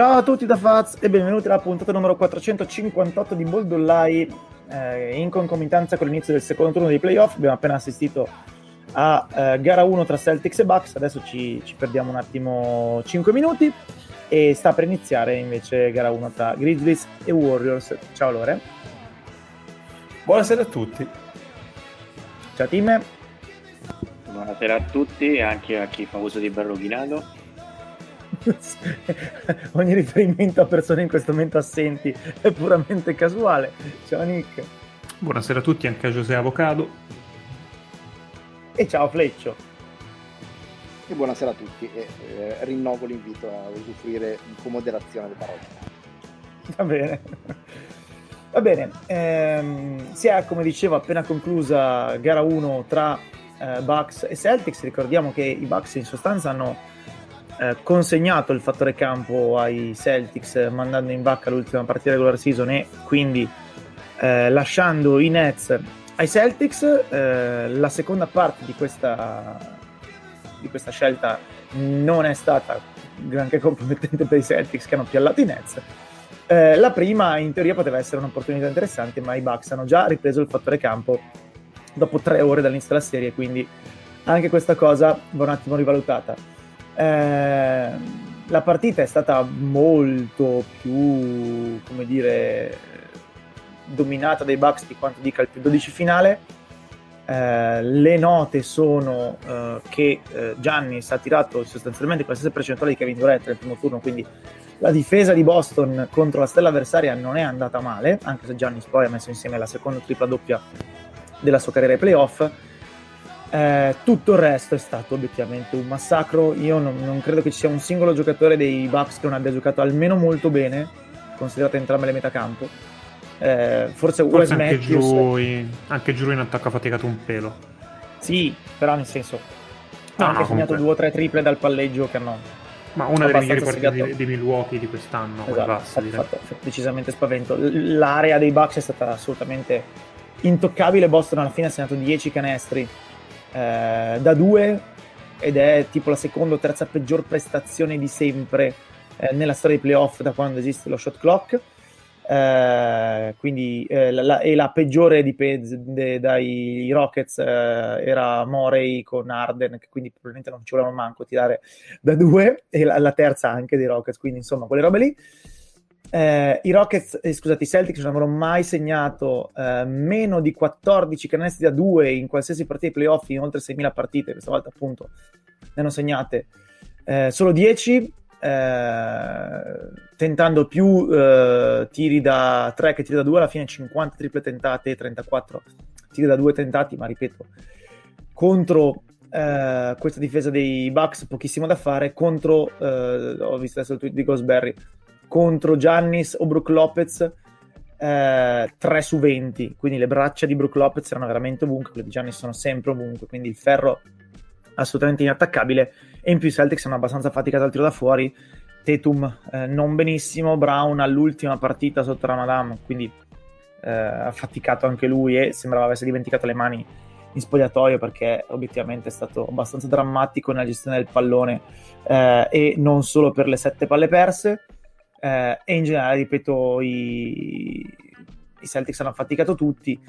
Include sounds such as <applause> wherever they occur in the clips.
Ciao a tutti da Faz e benvenuti alla puntata numero 458 di Boldollai eh, in concomitanza con l'inizio del secondo turno dei playoff. Abbiamo appena assistito a eh, gara 1 tra Celtics e Bucks, adesso ci, ci, perdiamo un attimo 5 minuti e sta per iniziare invece gara 1 tra Grizzlies e Warriors. Ciao Lore. Buonasera a tutti. Ciao Tim. Buonasera a tutti e anche a chi fa uso di berroghinato. <laughs> Ogni riferimento a persone in questo momento assenti è puramente casuale. Ciao Nick. Buonasera a tutti, anche a José Avocado. E ciao Fleccio. E buonasera a tutti e eh, rinnovo l'invito a usufruire con moderazione le parole. Va bene. Va bene, ehm, si è come dicevo appena conclusa gara 1 tra eh, Bucks e Celtics. Ricordiamo che i Bucks in sostanza hanno eh, consegnato il fattore campo ai Celtics eh, mandando in vacca l'ultima partita regular season e quindi eh, lasciando i Nets ai Celtics. Eh, la seconda parte di questa, di questa scelta non è stata granché compromettente per i Celtics che hanno piallato i Nets. Eh, la prima in teoria poteva essere un'opportunità interessante, ma i Bucks hanno già ripreso il fattore campo dopo tre ore dall'inizio della serie, quindi anche questa cosa va un attimo rivalutata. Eh, la partita è stata molto più, come dire, dominata dai Bucks di quanto dica il più 12 finale. Eh, le note sono eh, che eh, Giannis ha tirato sostanzialmente qualsiasi percentuale di Kevin Durant nel primo turno, quindi la difesa di Boston contro la stella avversaria non è andata male, anche se Giannis poi ha messo insieme la seconda tripla doppia della sua carriera ai playoff. Eh, tutto il resto è stato obiettivamente un massacro. Io non, non, credo che ci sia un singolo giocatore dei Bucks che non abbia giocato almeno molto bene, considerate entrambe le metacampo. Eh, forse, forse anche Giù, anche Giù in attacco ha faticato un pelo. Sì, però nel senso no, ha anche no, segnato due o tre triple dal palleggio che hanno ma una delle migliori partite di, di, Milwaukee di quest'anno esatto, basta, fatto, fatto decisamente spavento l'area dei Bucks è stata assolutamente intoccabile. Boston alla fine ha segnato 10 canestri eh, da 2 ed è tipo la seconda o terza peggior prestazione di sempre eh, nella storia dei playoff da quando esiste lo shot clock. Eh, quindi eh, la, e la peggiore dipende dai Rockets eh, era Morey con Arden che quindi probabilmente non ci volevano manco tirare da due e la, la terza anche dei Rockets quindi insomma quelle robe lì eh, I Rockets, eh, scusate, i Celtics non avevano mai segnato eh, meno di 14 canestri da 2 in qualsiasi partita di playoff in oltre 6.000 partite. Questa volta, appunto, ne hanno segnate eh, solo 10, eh, tentando più eh, tiri da 3 che tiri da 2. Alla fine, 50 triple tentate e 34 tiri da 2 tentati. Ma ripeto, contro questa difesa dei Bucks, pochissimo da fare. Contro, ho visto adesso il tweet di Gosberry contro Giannis o Brook Lopez eh, 3 su 20, quindi le braccia di Brook Lopez erano veramente ovunque, quelle di Giannis sono sempre ovunque, quindi il ferro assolutamente inattaccabile. E in più i Celtics hanno abbastanza faticato al tiro da fuori, Tatum eh, non benissimo, Brown all'ultima partita sotto Ramadan, quindi eh, ha faticato anche lui e sembrava avesse dimenticato le mani in spogliatoio perché obiettivamente è stato abbastanza drammatico nella gestione del pallone eh, e non solo per le sette palle perse eh, e in generale, ripeto, i, i, Celtics hanno faticato tutti.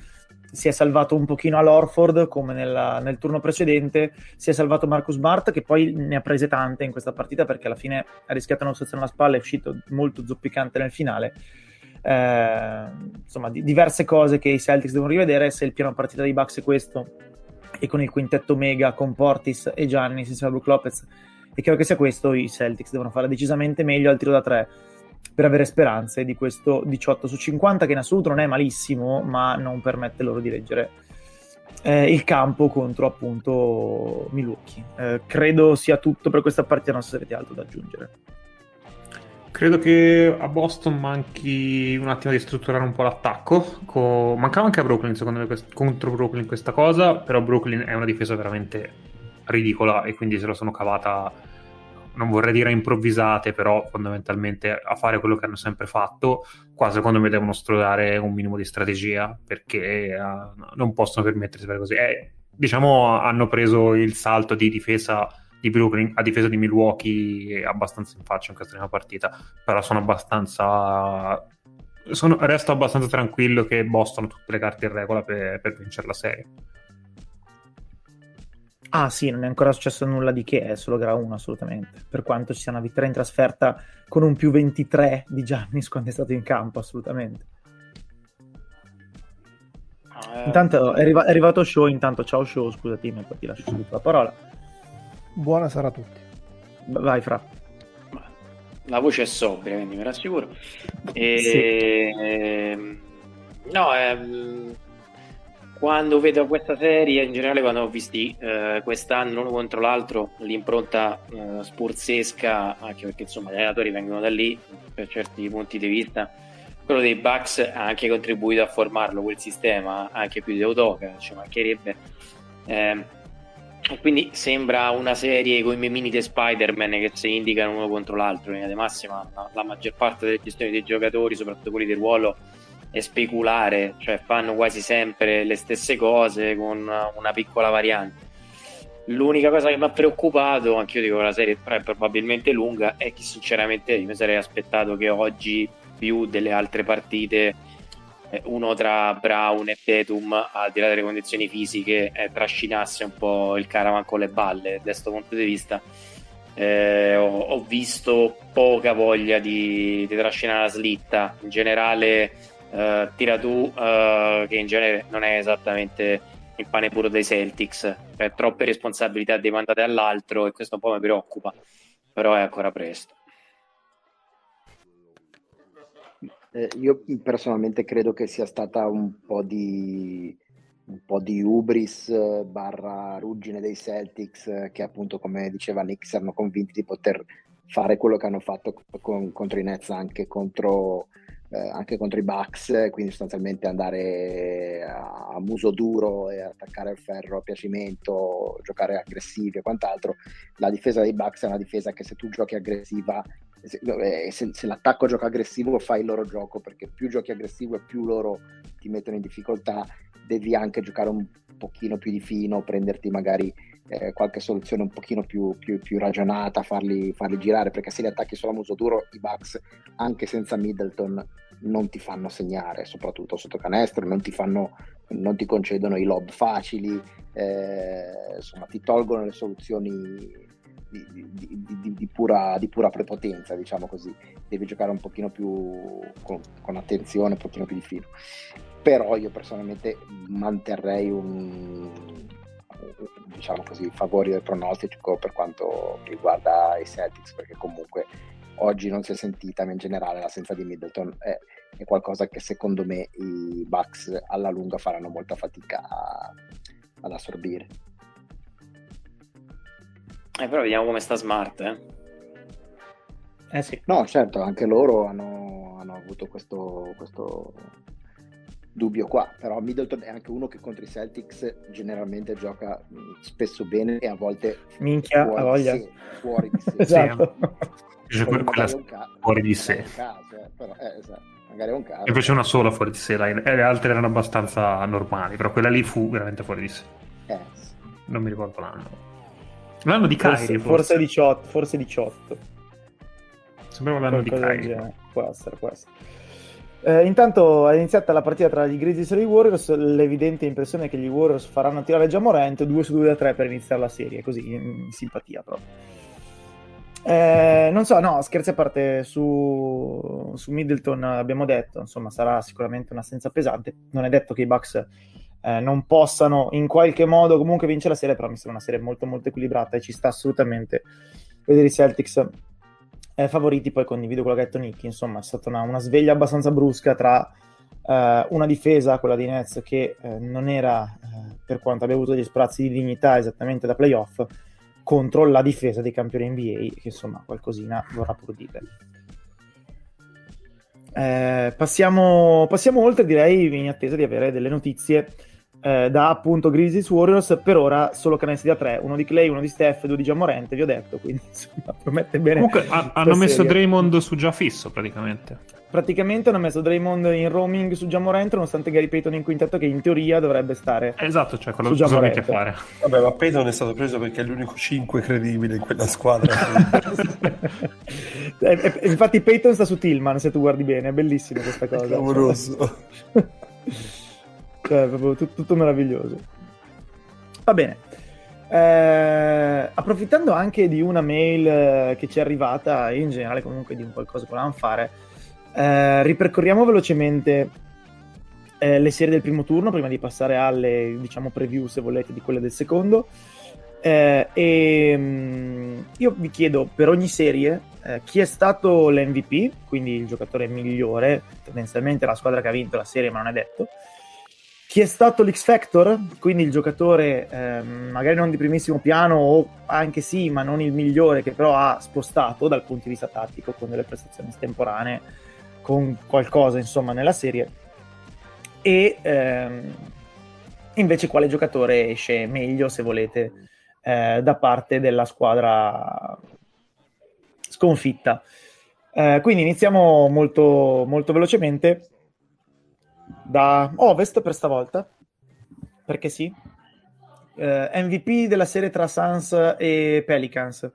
Si è salvato un pochino all'Orford come nella, nel turno precedente, si è salvato Marcus Smart che poi ne ha prese tante in questa partita perché alla fine ha rischiato una situazione alla spalla, è uscito molto zoppicante nel finale. Eh, insomma, di, diverse cose che i Celtics devono rivedere. Se il piano partita dei Bucks è questo, e con il quintetto mega con Portis e Gianni a Brook Lopez, e credo che sia questo, i Celtics devono fare decisamente meglio al tiro da tre per avere speranze di questo 18 su 50 che in assoluto non è malissimo ma non permette loro di reggere eh, il campo contro appunto Milwaukee eh, credo sia tutto per questa partita non so se avete altro da aggiungere Credo che a Boston manchi un attimo di strutturare un po' l'attacco. Co- mancava anche a Brooklyn, secondo me, quest- contro Brooklyn questa cosa, però Brooklyn è una difesa veramente ridicola e quindi se lo sono cavata non vorrei dire improvvisate, però fondamentalmente a fare quello che hanno sempre fatto, qua secondo me devono strodare un minimo di strategia perché uh, non possono permettersi di fare così. Eh, diciamo hanno preso il salto di difesa di Brooklyn a difesa di Milwaukee abbastanza in faccia in questa prima partita, però sono abbastanza sono, resto abbastanza tranquillo che Boston ha tutte le carte in regola per, per vincere la serie. Ah sì, non è ancora successo nulla di che, è solo gara 1 assolutamente. Per quanto ci sia una vittoria in trasferta con un più 23 di Giannis <laughs> quando è stato in campo, assolutamente. Ah, intanto è, arriva- è, arrivato Show, intanto ciao Show, scusati, ma poi ti lascio subito la parola. Buonasera a tutti. Vai Fra. La voce è sobria, quindi mi rassicuro. E... Sì. No, ehm quando vedo questa serie, in generale quando ho visti eh, quest'anno l'uno contro l'altro, l'impronta eh, spurzesca, anche perché insomma gli allenatori vengono da lì per certi punti di vista, quello dei Bucks ha anche contribuito a formarlo quel sistema, anche più di Autoca, ci mancherebbe. Eh, quindi sembra una serie con i mini di Spider-Man che si indicano uno contro l'altro, in linea di massima la, la maggior parte delle gestioni dei giocatori, soprattutto quelli di ruolo, e speculare, cioè fanno quasi sempre le stesse cose con una piccola variante. L'unica cosa che mi ha preoccupato, anche io dico che la serie è probabilmente lunga, è che sinceramente io mi sarei aspettato che oggi più delle altre partite eh, uno tra Brown e Tetum, al di là delle condizioni fisiche, eh, trascinasse un po' il caravan con le balle. Da questo punto di vista eh, ho, ho, visto poca voglia di, di trascinare la slitta. In generale uh, tira tu, uh, che in genere non è esattamente il pane puro dei Celtics, per troppe responsabilità demandate all'altro e questo un po' mi preoccupa, però è ancora presto. Eh, io personalmente credo che sia stata un po' di, un po' di ubris eh, barra ruggine dei Celtics eh, che appunto come diceva Nick si erano convinti di poter fare quello che hanno fatto con, contro i Nets anche contro eh, anche contro i Bucks, quindi sostanzialmente andare a, a, muso duro e attaccare il ferro a piacimento, giocare aggressivi e quant'altro. La difesa dei Bucks è una difesa che se tu giochi aggressiva, se, eh, se, se l'attacco gioca aggressivo fai il loro gioco, perché più giochi aggressivo e più loro ti mettono in difficoltà, devi anche giocare un pochino più di fino, prenderti magari eh, qualche soluzione un pochino più, più, più ragionata, farli, farli, girare, perché se li attacchi solo a muso duro, i Bucks, anche senza Middleton, non ti fanno segnare, soprattutto sotto canestro, non ti, fanno, non ti concedono i lob facili, eh, insomma ti tolgono le soluzioni di, di, di, pura, di pura prepotenza, diciamo così. Devi giocare un pochino più con, con attenzione, un pochino più di fino. Però io personalmente manterrei un, diciamo così, favori del pronostico per quanto riguarda i Celtics, perché comunque oggi non si è sentita, ma in generale l'assenza di Middleton è, è qualcosa che secondo me i Bucks alla lunga faranno molta fatica a, ad assorbire. Eh, però vediamo come sta Smart, eh. Eh sì. No, certo, anche loro hanno, hanno avuto questo, questo dubbio qua, però Middleton è anche uno che contro i Celtics generalmente gioca spesso bene e a volte minchia fuori, voglia. Sé, fuori di sé. <laughs> esatto. Sì. fuori di sé. Caso, eh, però, eh, esatto. Magari è un caso. E fece una sola fuori di sé, e le altre erano abbastanza normali, però quella lì fu veramente fuori di sé. Eh, sì. Non mi ricordo l'anno. L'anno di Kyrie, forse, forse. 18, forse 18. Sembrava l'anno Qualcosa di Kyrie. Può essere, può essere. Eh, intanto è iniziata la partita tra gli Grizzlies e i Warriors. L'evidente impressione è che gli Warriors faranno tirare già Morant 2 su 2 da 3 per iniziare la serie, così in, simpatia proprio. Eh, non so, no, scherzi a parte su, su, Middleton abbiamo detto, insomma, sarà sicuramente un'assenza pesante. Non è detto che i Bucks eh, non possano in qualche modo comunque vincere la serie, però mi sembra una serie molto molto equilibrata e ci sta assolutamente vedere i Celtics eh, favoriti, poi condivido quello che ha detto Nicky, insomma è stata una, una sveglia abbastanza brusca tra eh, una difesa, quella di Nets, che eh, non era, eh, per quanto abbia avuto gli sprazzi di dignità esattamente da playoff, contro la difesa dei campioni NBA, che insomma qualcosina vorrà pur dire. Eh, passiamo, passiamo oltre, direi, in attesa di avere delle notizie eh, da appunto Grizzlies Warriors per ora solo canestri da 3 uno di Clay, uno di Steph, due di Giamorente vi ho detto quindi <laughs> insomma promette bene Comunque ha- hanno messo Draymond su già fisso praticamente praticamente hanno messo Draymond in roaming su Giamorente nonostante Gary Payton in quintetto che in teoria dovrebbe stare esatto cioè quello Giamorente. volete fare Vabbè, ma Peyton è stato preso perché è l'unico 5 credibile in quella squadra. <laughs> Eh, eh, infatti Payton sta su Tillman se tu guardi bene è bellissima questa cosa Clamoroso. <laughs> cioè proprio tut- tutto meraviglioso va bene Eh, approfittando anche di una mail eh, che ci è arrivata e in generale comunque di un qualcosa che volevamo fare eh, ripercorriamo velocemente eh, le serie del primo turno prima di passare alle diciamo preview se volete di quelle del secondo Eh, e mm, io vi chiedo per ogni serie eh, chi è stato l'MVP, quindi il giocatore migliore, tendenzialmente la squadra che ha vinto la serie, ma non è detto. Chi è stato l'X Factor, quindi il giocatore ehm, magari non di primissimo piano o anche sì, ma non il migliore che però ha spostato dal punto di vista tattico con delle prestazioni estemporanee, con qualcosa insomma nella serie. E ehm, invece quale giocatore esce meglio, se volete, eh, da parte della squadra sconfitta. Eh, quindi iniziamo molto, molto velocemente da Ovest per stavolta, perché sì. Eh, MVP della serie tra Suns e Pelicans.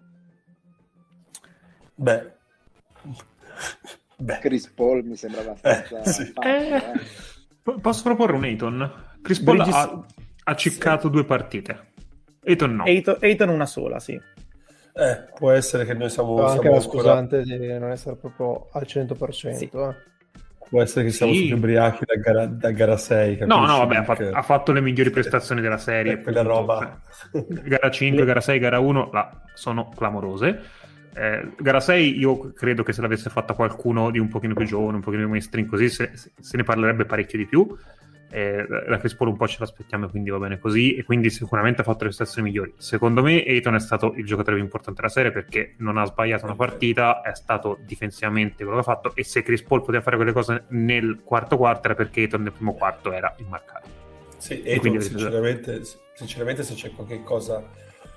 Beh. Beh. Chris Paul mi sembra abbastanza Eh, sì. facile, eh. Po- Posso proporre un Ayton? Chris Paul Bridges- ha, ha ciccato due partite. Ayton no. Eighton, Eighton una sola, sì. Eh, può essere che noi siamo, Però anche siamo la ancora- scusante di non essere proprio al 100%. Sì. eh. Può essere che siamo Sì. ubriachi da gara, da gara 6. No, capisci? no, vabbè, ha fatto, ha fatto le migliori prestazioni della serie. Eh, quella roba. Eh, Gara 5, gara 6, gara 1 la- sono clamorose. Eh, gara 6 io credo che se l'avesse fatta qualcuno di un pochino più giovane, un pochino più mainstream così, se, se ne parlerebbe parecchio di più. Eh, la Chris Paul un po' ce l'aspettiamo, quindi va bene così. E quindi sicuramente ha fatto le prestazioni migliori. Secondo me, Ayton è stato il giocatore più importante della serie perché non ha sbagliato una partita, è stato difensivamente quello che ha fatto. E se Chris Paul poteva fare quelle cose nel quarto quarto, era perché Ayton nel primo quarto era immarcato. Sì, e quindi- sinceramente, sinceramente se c'è qualche cosa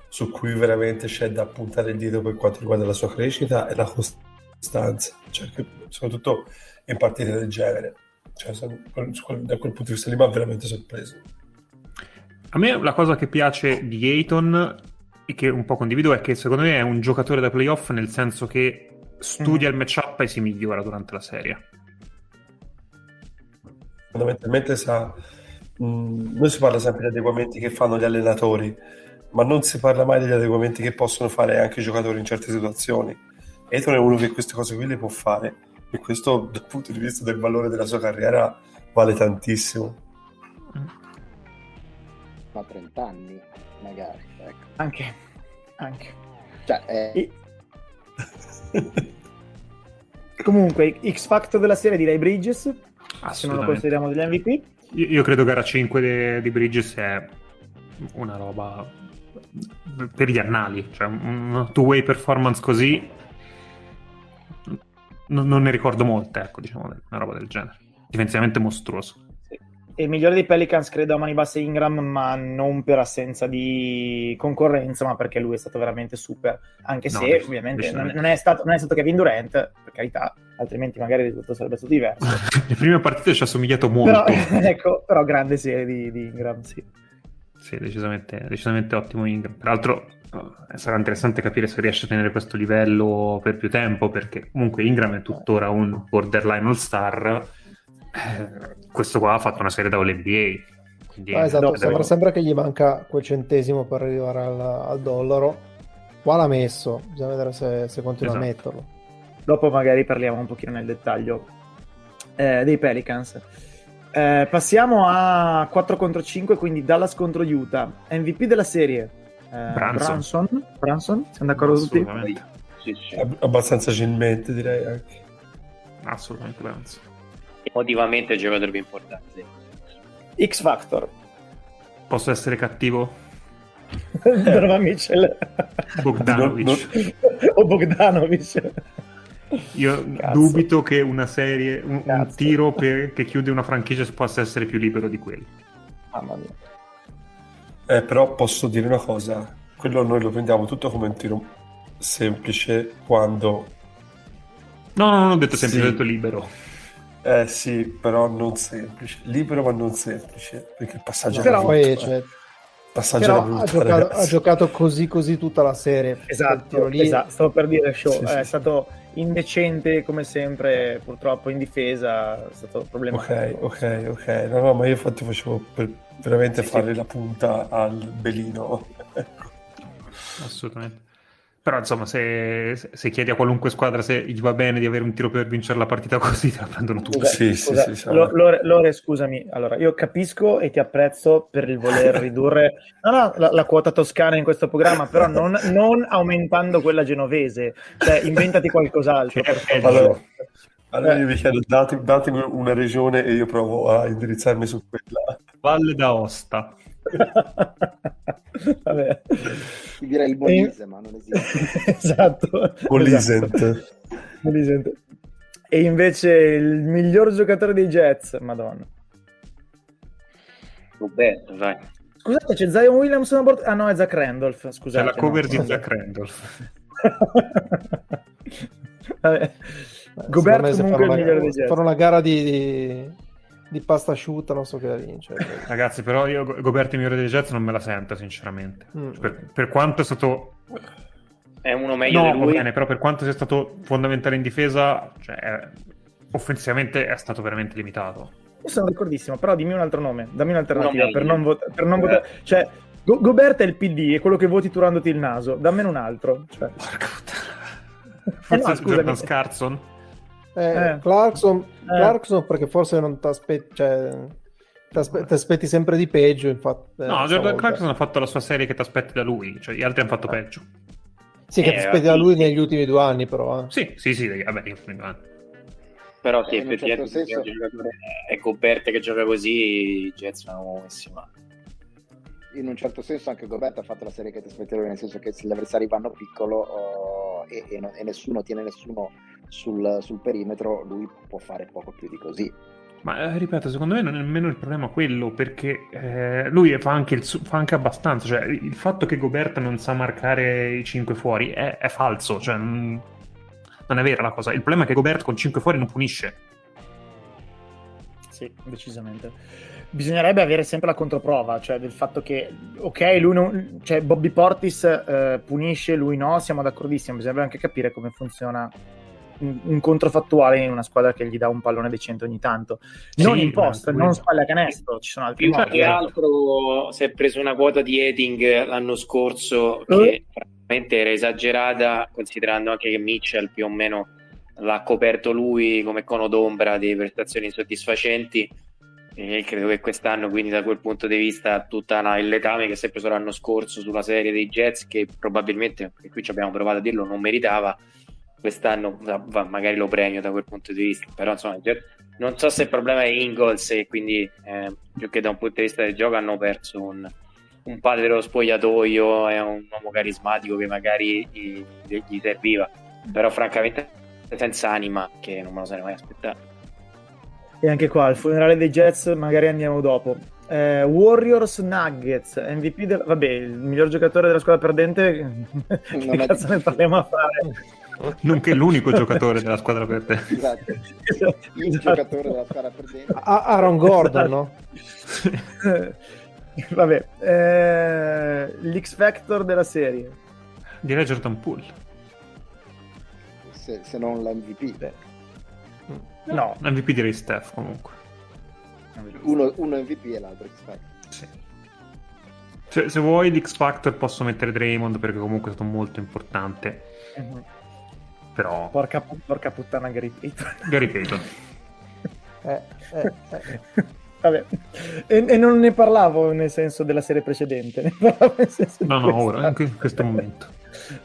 su cui veramente c'è da puntare il dito per quanto riguarda la sua crescita è la costanza, cioè, soprattutto in partite del genere. Cioè, da quel punto di vista lì mi ha veramente sorpreso. A me la cosa che piace di Ayton e che un po' condivido è che secondo me è un giocatore da playoff nel senso che studia il matchup e si migliora durante la serie. Fondamentalmente sa, mh, noi si parla sempre di adeguamenti che fanno gli allenatori, ma non si parla mai degli adeguamenti che possono fare anche i giocatori in certe situazioni. Eton è uno che queste cose qui le può fare e questo dal punto di vista del valore della sua carriera vale tantissimo. Ma 30 anni, magari. Ecco. Anche, anche. Cioè, eh, E- Comunque, X Factor della serie direi Bridges, se non lo consideriamo degli MVP. Io, io credo gara 5 de- di Bridges è una roba per gli annali, cioè una two-way performance così non, non ne ricordo molte, ecco, diciamo, una roba del genere. Difensivamente mostruoso. E il migliore dei Pelicans credo a mani basse Ingram, ma non per assenza di concorrenza, ma perché lui è stato veramente super. Anche No, se dec- ovviamente non, non è stato, non è stato Kevin Durant, per carità, altrimenti magari il risultato sarebbe stato diverso. <laughs> Le prime partite ci ha somigliato molto. Però, <laughs> ecco, però grande serie di, di Ingram, sì. Sì, decisamente, decisamente ottimo Ingram. Peraltro sarà interessante capire se riesce a tenere questo livello per più tempo, perché comunque Ingram è tuttora un borderline all-star. Eh, questo qua ha fatto una serie da All-NBA. Quindi Ah, esatto, eh, sembra sempre che gli manca quel centesimo per arrivare al, al dollaro. Qua l'ha messo, bisogna vedere se, se continua a Esatto. metterlo. Dopo magari parliamo un pochino nel dettaglio eh, dei Pelicans. Eh, passiamo a 4 contro 5, quindi Dallas contro Utah. MVP della serie. Eh, Branson. Branson. Branson? Siamo d'accordo tutti? Assolutamente, Sì, sì. Ab- abbastanza agilmente direi anche. assolutamente Branson. Emotivamente il giocatore più importante. X Factor. Posso essere cattivo? <laughs> Donovan <laughs> Mitchell. Bogdanovic. O Bogdanovic. Io Cazzo. dubito che una serie, un, un tiro per- che chiude una franchigia possa essere più libero di quelli. Mamma mia. Eh, però posso dire una cosa, quello noi lo prendiamo tutto come un tiro semplice quando... No, no, non ho detto semplice, Sì. ho detto libero. Eh sì, però non semplice. Libero ma non semplice, perché il passaggio Però- Poi, brutto. cioè, eh. Il passaggio però era ha brutto, giocato, ha giocato così così tutta la serie. Esatto, esatto, stavo per dire show, Sì, sì, è sì. stato indecente come sempre, purtroppo in difesa, è stato Ok, problematico. ok, ok. No, no, ma io infatti facevo per veramente Sì, fare sì. la punta al belino. <laughs> Assolutamente. Però insomma, se, se chiedi a qualunque squadra se gli va bene di avere un tiro per vincere la partita così, te la prendono tutti. Sì, sì, scusa, sì, sì. Lo- Lore, Lore, scusami, allora io capisco e ti apprezzo per il voler <laughs> ridurre no, no, la, la quota toscana in questo programma, però non, non aumentando quella genovese, cioè inventati qualcos'altro. favore. Allora, allora Eh. io vi chiedo, date- datemi una regione e io provo a indirizzarmi su quella. Valle d'Aosta. <laughs> Vabbè. Ti direi il Molise, ma non esiste. <laughs> esatto. Polisent. Esatto. E invece il miglior giocatore dei Jets, madonna. Roberto, vai. Scusate, c'è Zion Williamson a bordo? Ah no, è Zach Randolph, C'è scusate. la cover no. di Zach Randolph. <laughs> Vabbè. Secondo Gobert me se comunque fanno il migliore dei Jets. fanno una gara di, di, pasta asciutta, non so chi la vince. Ragazzi, però io Go- Gobert il migliore dei Jets non me la sento, sinceramente. Mm. Cioè, Per, per quanto è stato... È uno meglio No, di bene, però per quanto sia stato fondamentale in difesa, cioè, è- offensivamente è stato veramente limitato. Io sono d'accordissimo, però dimmi un altro nome, dammi un'alternativa per non, vota- per non Eh. votare. Cioè, Go- Gobert è il PD, è quello che voti turandoti il naso, dammene un altro. Cioè. Porca puttana. Eh Forse no, scusami. Jordan Scarson? Eh, Eh. Clarkson, Eh. Clarkson perché forse non ti aspetti, cioè, ti aspetti sempre di peggio. Infatti, eh, No, Jordan stavolta. Clarkson ha fatto la sua serie che ti aspetti da lui, cioè gli altri hanno fatto peggio. Sì, che Eh, ti aspetti da sì. lui negli ultimi due anni, però. eh. Sì, sì, sì, vabbè, io sono in avanti. Però sì, Eh, in un effettivamente certo se senso- il giocatore è Gobert che gioca così, i Jets sono messi male. In un certo senso anche Gobert ha fatto la serie che ti aspettavi, nel senso che se gli avversari vanno piccolo oh, e, e no- e nessuno tiene nessuno sul, sul perimetro, lui può fare poco più di così. Ma eh, ripeto, secondo me non è nemmeno il problema quello, perché eh, lui fa anche, il fa anche abbastanza. Cioè, il fatto che Gobert non sa marcare i 5 fuori è, è falso, cioè, non, non è vera la cosa. Il problema è che Gobert con 5 fuori non punisce. Sì, decisamente. Bisognerebbe avere sempre la controprova, cioè del fatto che, ok, lui non, cioè Bobby Portis eh, punisce, lui no, siamo d'accordissimo, bisognerebbe anche capire come funziona un, controfattuale in una squadra che gli dà un pallone decente ogni tanto. Non Sì, in post, non spalla canestro, ci sono altri Più modi. che altro si è preso una quota di Eting l'anno scorso Eh? che veramente era esagerata, considerando anche che Mitchell più o meno l'ha coperto lui come cono d'ombra di prestazioni insoddisfacenti. E credo che quest'anno, quindi, da quel punto di vista, tutta la- il letame che si è preso l'anno scorso sulla serie dei Jets, che probabilmente, e qui ci abbiamo provato a dirlo, non meritava. Quest'anno magari lo premio da quel punto di vista, però insomma, non so se il problema è Ingles e quindi eh, più che da un punto di vista del gioco hanno perso un, un padre dello spogliatoio e un uomo carismatico che magari gli, gli serviva, però francamente senza anima che non me lo sarei mai aspettato. E anche qua, il funerale dei Jets, magari andiamo dopo. Eh, Warriors Nuggets, MVP del... Vabbè, il miglior giocatore della squadra perdente, <laughs> che Non è cazzo ne parliamo a fare? <laughs> Nonché l'unico giocatore della squadra per te. Esatto. Il Esatto. giocatore della squadra perdente. A- Aaron Gordon, no? <laughs> Vabbè, eh, l'X Factor della serie. Direi Jordan Poole. Se, se non l'MVP. Beh. No, MVP direi Steph comunque. Uno, uno MVP e l'altro X Factor. Sì. Se, se vuoi l'X Factor posso mettere Draymond perché comunque è stato molto importante. Mhm. Però porca, porca puttana Gary Payton. Gary Payton. <laughs> Eh, eh, eh. Vabbè, e, e non ne parlavo nel senso della serie precedente, <laughs> ne parlavo nel senso No, no, ora, anche in questo momento.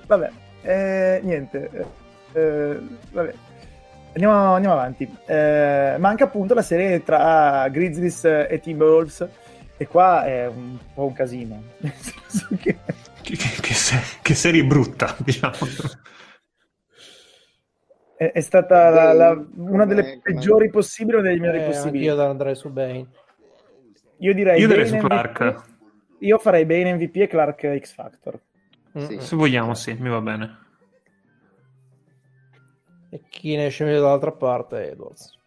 Vabbè, eh, niente, eh, eh, vabbè. Andiamo, andiamo avanti. Eh, manca appunto la serie tra Grizzlies e Timberwolves e qua è un po' un casino. <laughs> Che Che, che- che serie brutta, diciamo. È, è stata la- la- una delle peggiori possibili o delle migliori Eh, possibili. anch'io andrei su Bane. Io direi Io Bane su MVP. Clark. Io farei Bane MVP e Clark X Factor. Sì. Se vogliamo, sì, mi va bene. E chi ne esce meglio dall'altra parte è Edwards.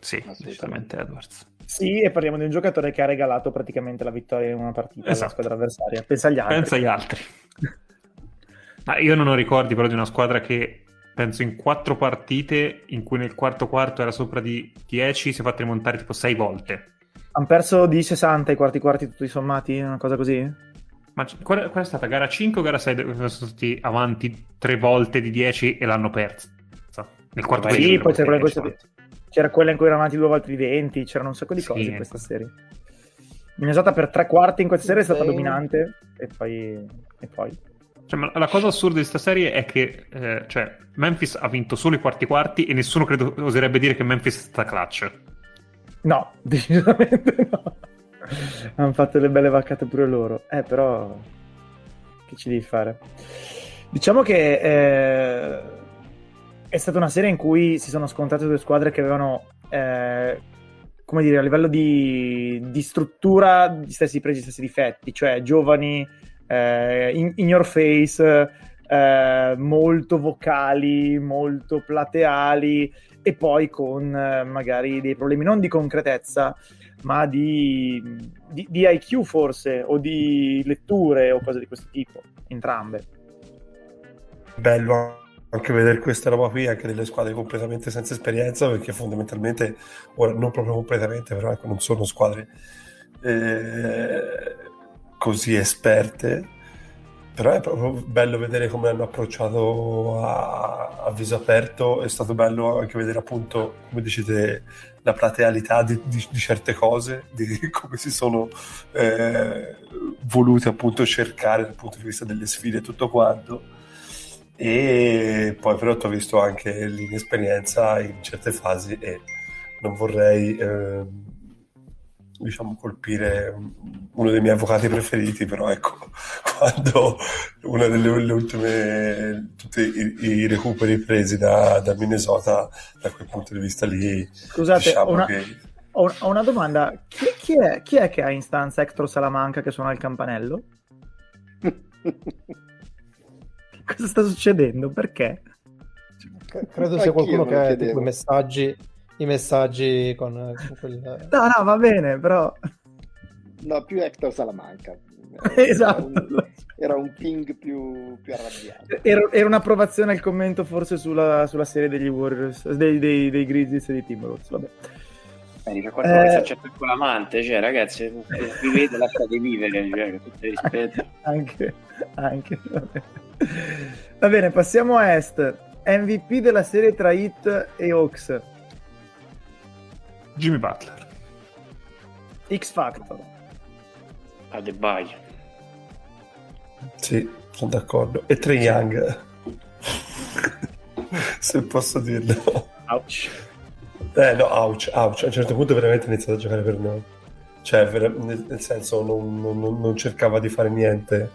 Sì, Assolutamente. decisamente Edwards. Sì, e parliamo di un giocatore che ha regalato praticamente la vittoria in una partita alla Esatto. squadra avversaria. Pensa agli altri. Pensa agli altri. Ma <laughs> io non ho ricordi però di una squadra che penso in quattro partite in cui nel quarto quarto era sopra di 10 si è fatta rimontare tipo 6 volte. Hanno perso di 60 i quarti quarti tutti sommati, una cosa così? Ma qual è, qual è stata? Gara 5 o gara 6 dove sono stati avanti tre volte di 10 e l'hanno persa? Nel quarto Sì, periodo Sì, poi c'era quella, in cui- c'era quella in cui erano avanti due volte di 20, c'erano un sacco di Sì, cose in ecco. questa serie. Minnesota per tre quarti in questa serie è stata dominante e poi... E poi. Cioè, la cosa assurda di questa serie è che eh, cioè, Memphis ha vinto solo i quarti quarti e nessuno credo oserebbe dire che Memphis è stata clutch. No, <laughs> decisamente no. Hanno fatto le belle vaccate pure loro. Eh, però... Che ci devi fare? Diciamo che eh, è stata una serie in cui si sono scontrate due squadre che avevano, eh, come dire, a livello di, di struttura gli stessi pregi, gli stessi difetti, cioè giovani, eh, in, in your face, eh, molto vocali, molto plateali e poi con eh, magari dei problemi non di concretezza, ma di, di- di IQ forse, o di letture o cose di questo tipo, entrambe. bello anche vedere questa roba qui anche delle squadre completamente senza esperienza perché fondamentalmente ora non proprio completamente però ecco non sono squadre eh, così esperte però è proprio bello vedere come hanno approcciato a, a viso aperto. È stato bello anche vedere appunto come dicete la platealità di, di- di certe cose di <laughs> come si sono eh, voluti appunto cercare dal punto di vista delle sfide e tutto quanto. E poi però ho visto anche l'inesperienza in certe fasi e non vorrei ehm, diciamo colpire uno dei miei avvocati preferiti però ecco <laughs> quando una delle le ultime tutti i, i recuperi presi da, da Minnesota da quel punto di vista lì Scusate, diciamo ho una, che ho- ho una domanda. Chi, chi è, chi è che ha in stanza Hector Salamanca che suona il campanello? <laughs> Cosa sta succedendo? Perché? C- Credo sia qualcuno che ha chiedevo. tipo i messaggi, i messaggi con, con quel... No, no, va bene, però... No, più Hector Salamanca. Esatto. <laughs> Era un, era un ping più, più arrabbiato. Era, era un'approvazione al commento forse sulla, sulla serie degli Warriors, dei, dei, dei Grizzlies e dei Timberwolves, vabbè. Eh, dice qualcuno Eh. che c'è con l'amante, cioè ragazzi, vivete, lasciate vivere, cioè, tutto rispetto. <laughs> anche, anche. Va bene. Va bene, passiamo a Est. MVP della serie tra Hit e Hawks. Jimmy Butler. X Factor. A De Baio. sì sono d'accordo e Trae Young se posso dirlo Ouch. Eh no, ouch, ouch. A un certo punto veramente ha iniziato a giocare per noi. Cioè, nel, nel senso, non, non- non cercava di fare niente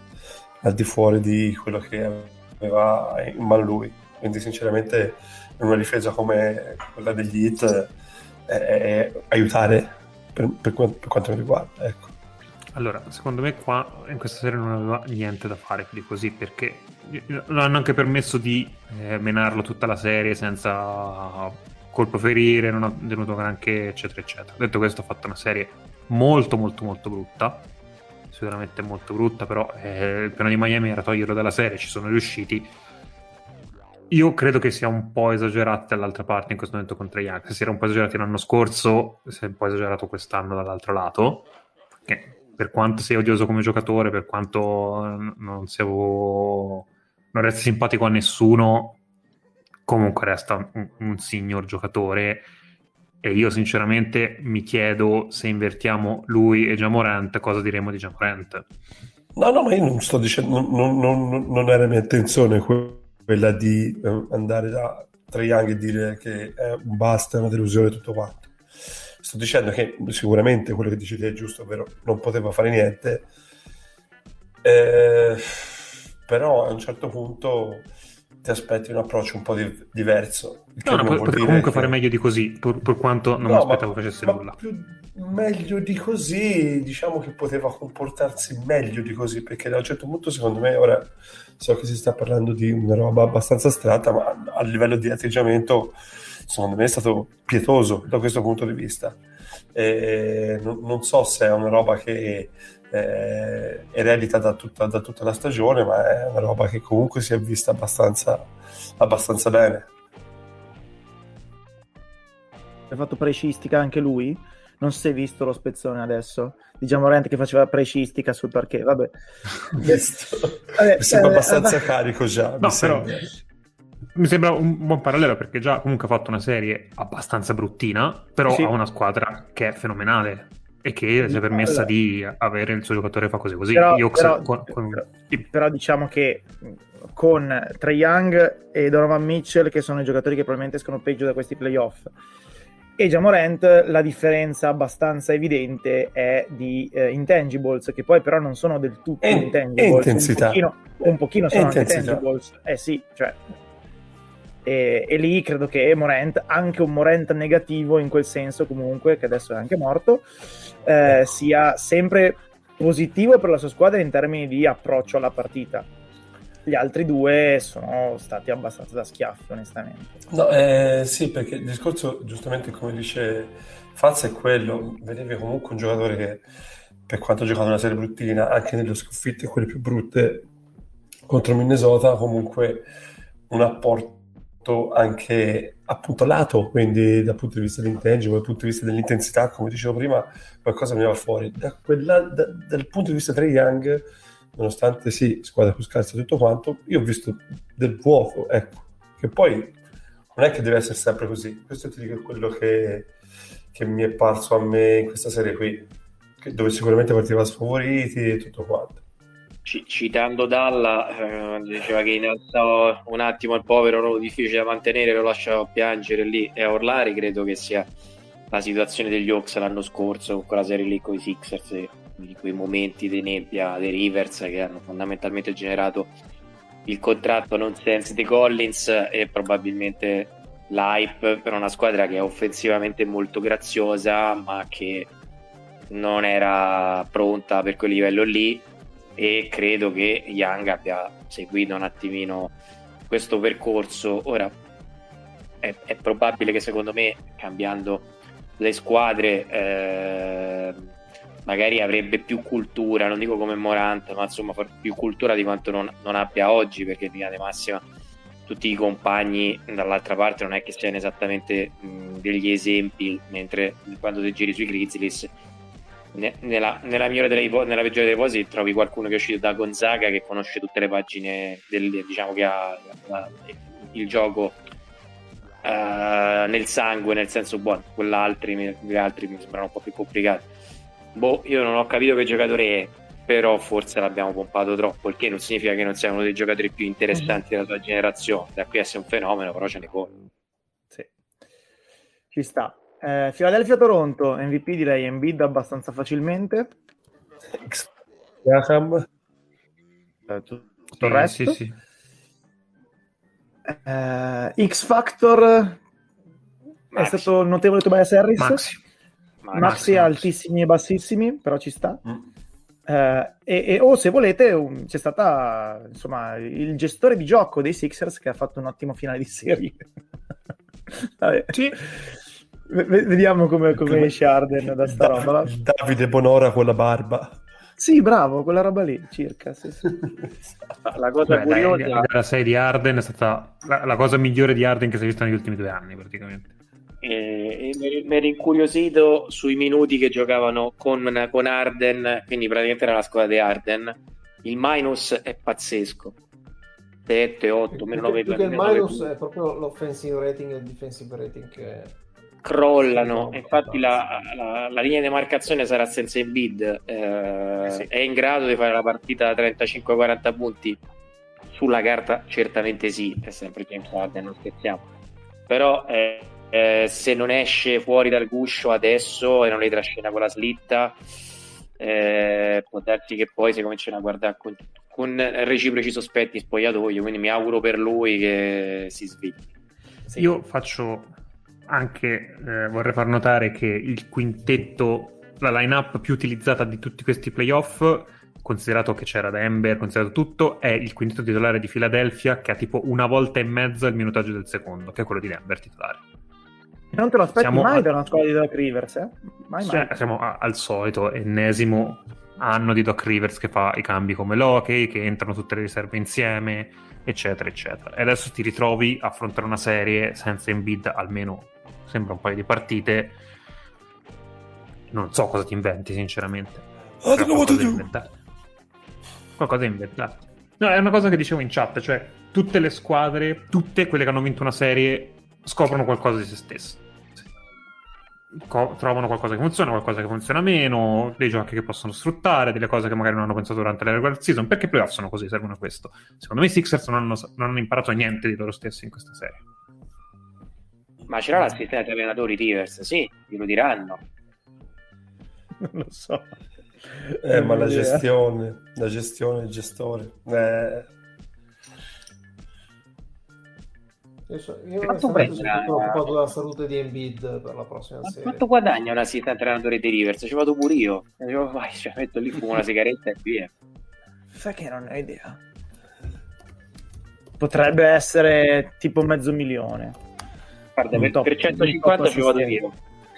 al di fuori di quello che aveva in mano lui. Quindi, sinceramente, in una difesa come quella degli hit, è, è aiutare per, per per quanto mi riguarda. Ecco. Allora, secondo me qua in questa serie non aveva niente da fare di così perché hanno anche permesso di eh, menarlo tutta la serie senza colpo ferire, non ha tenuto granché, eccetera, eccetera. Detto questo, ha fatto una serie molto, molto, molto brutta. Sicuramente molto brutta, però eh, il piano di Miami era toglierlo dalla serie, ci sono riusciti. Io credo che sia un po' esagerato dall'altra parte in questo momento Young. Se si era un po' esagerato l'anno scorso, si è un po' esagerato quest'anno dall'altro lato. Che per quanto sia odioso come giocatore, per quanto non sia non resta simpatico a nessuno, comunque resta un, un signor giocatore. E io sinceramente mi chiedo se invertiamo lui e Jamorant, cosa diremo di Jamorant? No, no, ma io non sto dicendo, non, non- non- era mia intenzione que- quella di eh, andare da Young e dire che è un basta, è una delusione tutto quanto. Sto dicendo che sicuramente quello che dici te è giusto, ovvero non poteva fare niente, Eh, però a un certo punto ti aspetti un approccio un po' di- diverso. No, no, potrebbe comunque che... fare meglio di così, per, per quanto non no, mi aspettavo ma, facesse ma nulla. Più, meglio di così, diciamo che poteva comportarsi meglio di così, perché da un certo punto, secondo me, ora so che si sta parlando di una roba abbastanza astratta, ma a livello di atteggiamento, secondo me è stato pietoso da questo punto di vista. E non, non so se è una roba che eh, eredita da tutta, da tutta, la stagione, ma è una roba che comunque si è vista abbastanza, abbastanza bene. Ha fatto precistica anche lui? Non si è visto lo spezzone adesso? Diciamo Rent che faceva precistica sul parquet, vabbè. <laughs> vabbè mi sembra eh, abbastanza eh, carico già. No, mi, sembra. mi sembra un buon parallelo perché già comunque ha fatto una serie abbastanza bruttina, però sì. ha una squadra che è fenomenale e che si è permessa di avere il suo giocatore fa cose così. Però, però, con, con... però, diciamo che con Trae Young e Donovan Mitchell, che sono i giocatori che probabilmente escono peggio da questi playoff, e Jamorant la differenza abbastanza evidente è di eh, intangibles, che poi però non sono del tutto e, intangibles. intensità. Un pochino, un pochino sono anche intangibles. Eh sì, cioè e, e, lì credo che Morant, anche un Morant negativo in quel senso comunque, che adesso è anche morto, eh, sia sempre positivo per la sua squadra in termini di approccio alla partita. Gli altri due sono stati abbastanza da schiaffi, onestamente. No, eh, sì, perché il discorso, giustamente come dice Faz, è quello. Vedevi comunque un giocatore che, per quanto ha giocato una serie bruttina, anche nelle sconfitte, quelle più brutte, contro Minnesota, comunque un apporto anche appunto lato, quindi dal punto di vista dell'intangible, dal punto di vista dell'intensità, come dicevo prima, qualcosa veniva fuori. Da quella, da, dal punto di vista Trey Young, nonostante sì, squadra più scarsa e tutto quanto, io ho visto del vuoto, ecco, che poi non è che deve essere sempre così. Questo ti dico quello che, che mi è parso a me in questa serie qui, dove sicuramente partiva sfavoriti e tutto quanto citando Dalla, eh, diceva che in realtà un attimo il povero era difficile da mantenere, lo lasciava piangere lì. E a Orlari credo che sia la situazione degli Hawks l'anno scorso con quella serie lì con i Sixers di quei momenti di nebbia dei Rivers che hanno fondamentalmente generato il contratto non sense di Collins e probabilmente l'hype per una squadra che è offensivamente molto graziosa ma che non era pronta per quel livello lì e credo che Young abbia seguito un attimino questo percorso. Ora è, è probabile che secondo me cambiando le squadre eh, magari avrebbe più cultura, non dico come Morant, ma insomma più cultura di quanto non, non abbia oggi perché in linea di massima tutti i compagni dall'altra parte non è che siano esattamente mh, degli esempi, mentre quando ti giri sui Grizzlies nella, nella, migliore delle nella peggiore delle ipotesi trovi qualcuno che è uscito da Gonzaga che conosce tutte le pagine del, diciamo che ha, ha il gioco uh, nel sangue nel senso buono. Quell'altri gli altri mi sembrano un po' più complicati. Boh io non ho capito che giocatore è però forse l'abbiamo pompato troppo il che non significa che non sia uno dei giocatori più interessanti della sua generazione. Da qui a essere un fenomeno però ce ne può sì. ci sta eh, Philadelphia-Toronto, MVP direi Embiid abbastanza facilmente. Graham. Eh, tutto il resto. Sì, sì. Eh, X Factor è stato notevole Tobias Harris. Maxi. Maxi, Maxi altissimi e bassissimi, però ci sta. Mm. Eh, e, e, o oh, se volete un, c'è stata insomma il gestore di gioco dei Sixers che ha fatto un ottimo finale di serie. <laughs> Sì. Vediamo come, come esce Arden da sta roba. Davide Bonora con la barba. Sì, bravo, quella roba lì, circa. Sì, sì. <laughs> la cosa Beh, curiosa... La, la 6 di Arden è stata la, la, cosa migliore di Arden che si è vista negli ultimi due anni, praticamente. E, e mi ero incuriosito sui minuti che giocavano con, con Arden, quindi praticamente era la squadra di Arden. Il minus è pazzesco. 7, 8, meno 9. Più che il minus è proprio l'offensive rating e il defensive rating che crollano. Infatti, la, la, la, linea di marcazione sarà senza il bid. Eh, sì. È in grado di fare la partita da 35-40 punti? Sulla carta, certamente sì. È sempre James Harden, non scherziamo. Però, eh, eh, se non esce fuori dal guscio adesso e non li trascina con la slitta, eh, può darsi che poi si cominciano a guardare con con reciproci sospetti in spogliatoio, quindi mi auguro per lui che si svegli. Sì. Io faccio anche, eh, vorrei far notare che il quintetto, la line-up più utilizzata di tutti questi playoff, considerato che c'era Denver, considerato tutto, è il quintetto titolare di Philadelphia che ha tipo una volta e mezza il minutaggio del secondo, che è quello di Denver titolare. Non te lo aspetti siamo mai a... da una squadra di Doc Rivers, eh? Mai, mai. siamo a, al solito, ennesimo anno di Doc Rivers che fa i cambi come Loki, che entrano tutte le riserve insieme, eccetera, eccetera. E adesso ti ritrovi a affrontare una serie senza Embiid, almeno sembra un paio di partite. Non so cosa ti inventi, sinceramente. Oh, qualcosa, da inventare. qualcosa da inventare. No, è una cosa che dicevo in chat, cioè tutte le squadre, tutte quelle che hanno vinto una serie, scoprono qualcosa di se stesse co- trovano qualcosa che funziona, qualcosa che funziona meno, dei giochi che possono sfruttare, delle cose che magari non hanno pensato durante la regular season. Perché i playoff sono così, servono a questo. Secondo me i Sixers non hanno, non hanno imparato niente di loro stessi in questa serie. Ma c'era l'assistente allenatori Rivers, sì, glielo diranno. Non lo so. Eh, ma la gestione, la gestione, il gestore. Eh, Io, io sono preoccupato della salute di Embiid per la prossima ma serie. Quanto guadagna un assistente allenatore di Rivers? Ci vado pure io. E dico, vai, <laughs> cioè, metto lì, fumo una sigaretta e via. Sai che non ho idea. Potrebbe essere tipo mezzo milione. Guarda, per, per 150 ci vado io.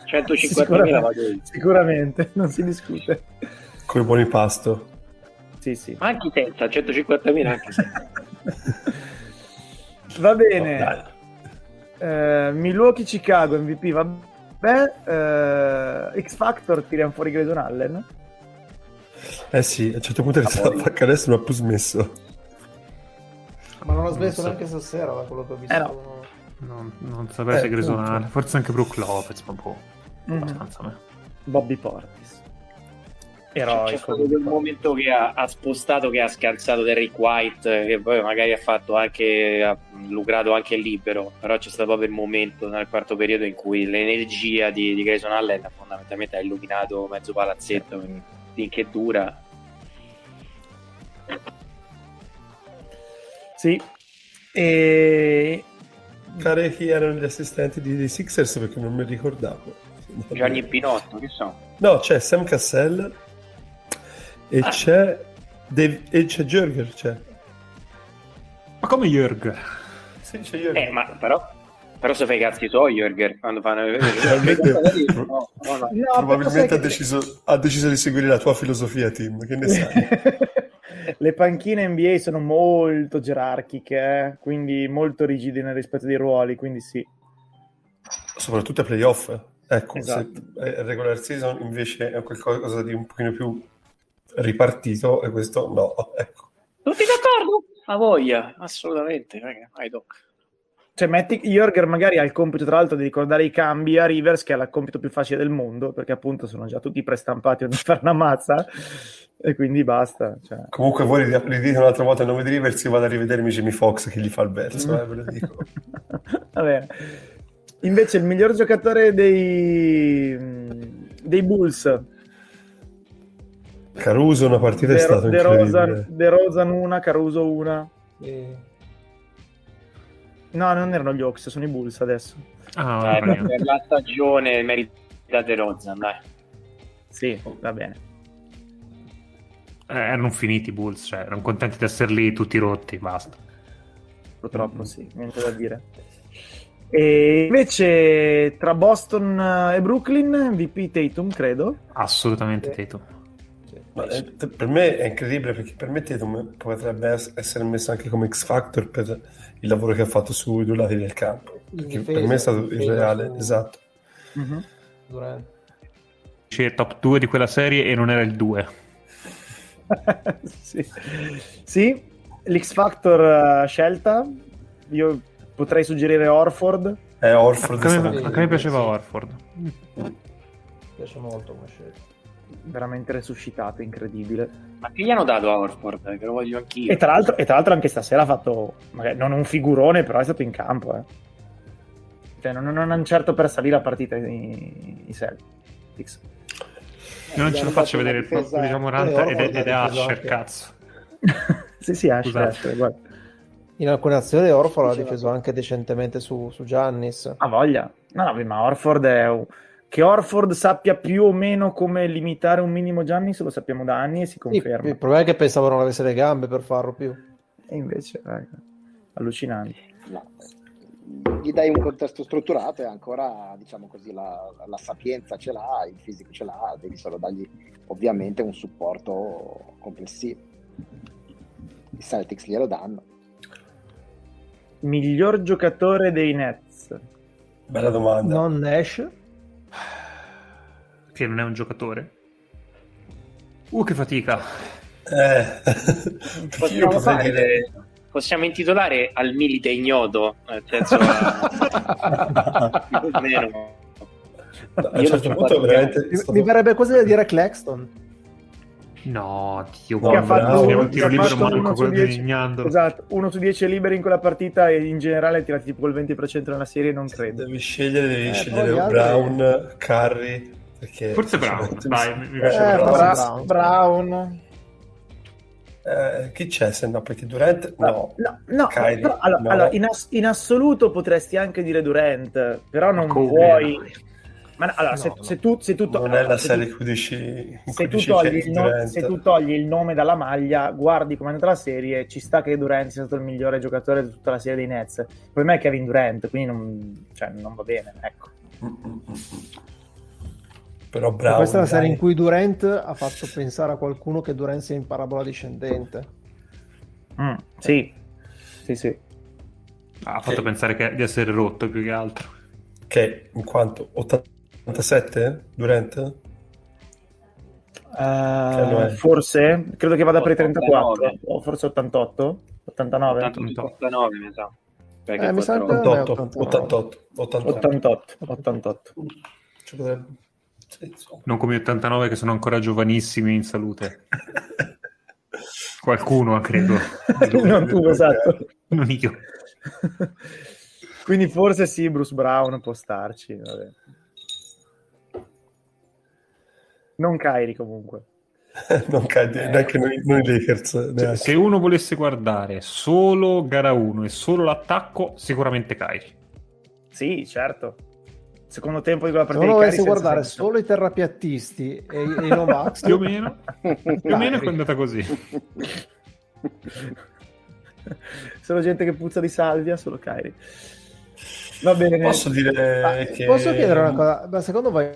150 mila vado io. Sicuramente, non si discute. Come buoni pasto. Sì, sì. Anche senza, 150 mila anche senza. <laughs> Va bene. Oh, eh, Milwaukee Chicago MVP, vabbè. Eh, X Factor tiriamo fuori Grayson Allen. Eh sì, a un certo punto iniziato a fare adesso non ha più smesso. Ma non ha smesso non so. neanche stasera da quello che ho visto. Eh no. Non, non saprei eh, se Grayson Allen, forse anche Brook Lopez, ma boh. Mm-hmm. Abbastanza me. Bobby Portis eroico. C'è stato quel momento che ha, ha, spostato, che ha scalzato Derrick White, che poi magari ha fatto anche, ha lucrato anche libero, però c'è stato proprio il momento nel quarto periodo in cui l'energia di, di Grayson Allen fondamentalmente ha illuminato mezzo palazzetto, finché dura. Sì, e... Care chi erano gli assistenti dei Sixers perché non mi ricordavo. Gianni Pinotto, che so? No, c'è Sam Cassell, e ah. c'è Dave, e c'è Jürger c'è. Ma come Jürger? Sì, c'è Jürger. Eh, ma però però se fai i cazzi tuoi Jürger quando fanno <laughs> probabilmente, no, no, no. probabilmente ha, deciso, ha, deciso, di seguire la tua filosofia Tim che ne sai <laughs> le panchine NBA sono molto gerarchiche eh? quindi molto rigide nel rispetto dei ruoli quindi sì soprattutto ai playoff ecco esatto. se regular season invece è qualcosa di un pochino più ripartito e questo no. <laughs> Ecco. Tutti d'accordo? A voglia, assolutamente. Vai, doc. Cioè, metti Jorger magari ha il compito, tra l'altro, di ricordare i cambi a Rivers, che è il compito più facile del mondo, perché appunto sono già tutti prestampati a <laughs> fare una mazza, e quindi basta. Cioè. Comunque voi ridite un'altra volta il nome di Rivers, io vado a rivedermi Jimmy Fox che gli fa il verso, eh, ve lo dico. <laughs> Va bene. Invece il miglior giocatore dei, dei Bulls Caruso una partita De, è stata De Rosan, De Rosan una, Caruso una. E... No, non erano gli Ox, sono i Bulls adesso. Ah, eh, per la stagione merita De Rozan, dai. Sì, va bene. Eh, erano finiti i Bulls, cioè erano contenti di essere lì tutti rotti, basta. Purtroppo mm. sì, niente da dire. E invece tra Boston e Brooklyn, MVP Tatum, credo. Assolutamente Tatum. Ma eh, per me è incredibile perché per me Tatum potrebbe essere messo anche come X Factor per il lavoro che ha fatto sui due lati del campo. Perché difesa, per me è stato irreale, su... esatto. Mm-hmm. C'è top 2 di quella serie e non era il 2. <laughs> sì. sì, l'X Factor uh, scelta. Io potrei suggerire Orford. Eh, Orford a, me, a me piaceva Orford. Mi piace molto come scelta veramente resuscitato, incredibile. Ma che gli hanno dato a Orford? Eh, che lo voglio anch'io. E tra l'altro, e tra l'altro anche stasera ha fatto, magari, non un figurone, però è stato in campo. Eh. Cioè, non, non hanno certo per salire la partita i, i Celtics. Io non ce lo faccio vedere il proprio diciamo Moranta ed, ed è Asher, cazzo. <laughs> sì, sì, Ash, Scusate. Ash, guarda. In alcune azioni Orford ha difeso anche decentemente su, su Giannis. Ha voglia. No, no, ma Orford è... Che Orford sappia più o meno come limitare un minimo Giannis lo sappiamo da anni e si Sì, conferma. il problema è che pensavo non avesse le gambe per farlo più. E invece, eh, allucinante. No. Gli dai un contesto strutturato e ancora, diciamo così, la, la sapienza ce l'ha, il fisico ce l'ha, devi solo dargli ovviamente un supporto complessivo. I Celtics glielo danno. Miglior giocatore dei Nets. Bella domanda. Non Nash. Che non è un giocatore. Uh, che fatica. Eh, <laughs> Possiamo, fare- dire... possiamo intitolare al milite ignoto, nel senso <laughs> a- meno. A un certo punto veramente... Mi, verrebbe quasi da dire Claxton. No, Dio, Che ha No, fatto, uno, un tiro libero su quello di 10 Lignandolo. esatto, uno su 10 liberi in quella partita e in generale tirati tipo il 20% nella serie non credo Devi scegliere, devi Eh, scegliere gli altri- Brown, Curry, perché... Forse <laughs> Brown, dai, mi- piace Eh, Brown. Brown. Brown Eh, chi c'è se no? Perché Durant no. no, no, Kyrie, però, allora, no. allora, in, ass- in assoluto potresti anche dire Durant però non puoi dai. ma no, allora, se, No, no. se tu, se tu to- non è la se serie tu- in cui dici, in se cui tu, no- se tu togli il nome dalla maglia, guardi come è andata la serie, ci sta che Durant sia stato il migliore giocatore di tutta la serie dei Nets. Il problema è Kevin Durant, quindi non, cioè, non va bene. Ecco. Però Brown, questa è la serie in cui Durant ha fatto pensare a qualcuno che Durant sia in parabola discendente. Mm, sì, sì, sì. Ha fatto Sì. pensare che- di essere rotto più che altro. Che in quanto 87 Durant? Eh, è? forse, credo che vada per i 34, 89. o forse 88, 89, 89 mi sa. Eh, mi sa quattro- anche- 88, 89. 88, 88. 88, 88. Ci potrebbe-. Non come gli 89 che sono ancora giovanissimi in salute. <laughs> Qualcuno, credo. <laughs> non tu, esatto. Non io. Quindi forse sì, Bruce Brown può starci. Vabbè. Non Kyrie comunque. <laughs> non cade neanche noi, noi Lakers. Cioè, se uno volesse guardare solo gara 1 e solo l'attacco, sicuramente Kyrie. Sì, certo. Secondo tempo di quella Se partita uno volesse Kyrie senza guardare senso. solo i terrapiattisti e, i Novax, Più o meno, più o meno è andata così. <laughs> Solo gente che puzza di salvia, solo Kyrie. Va bene. Posso dire Ah, che... Posso chiedere una cosa? Ma secondo voi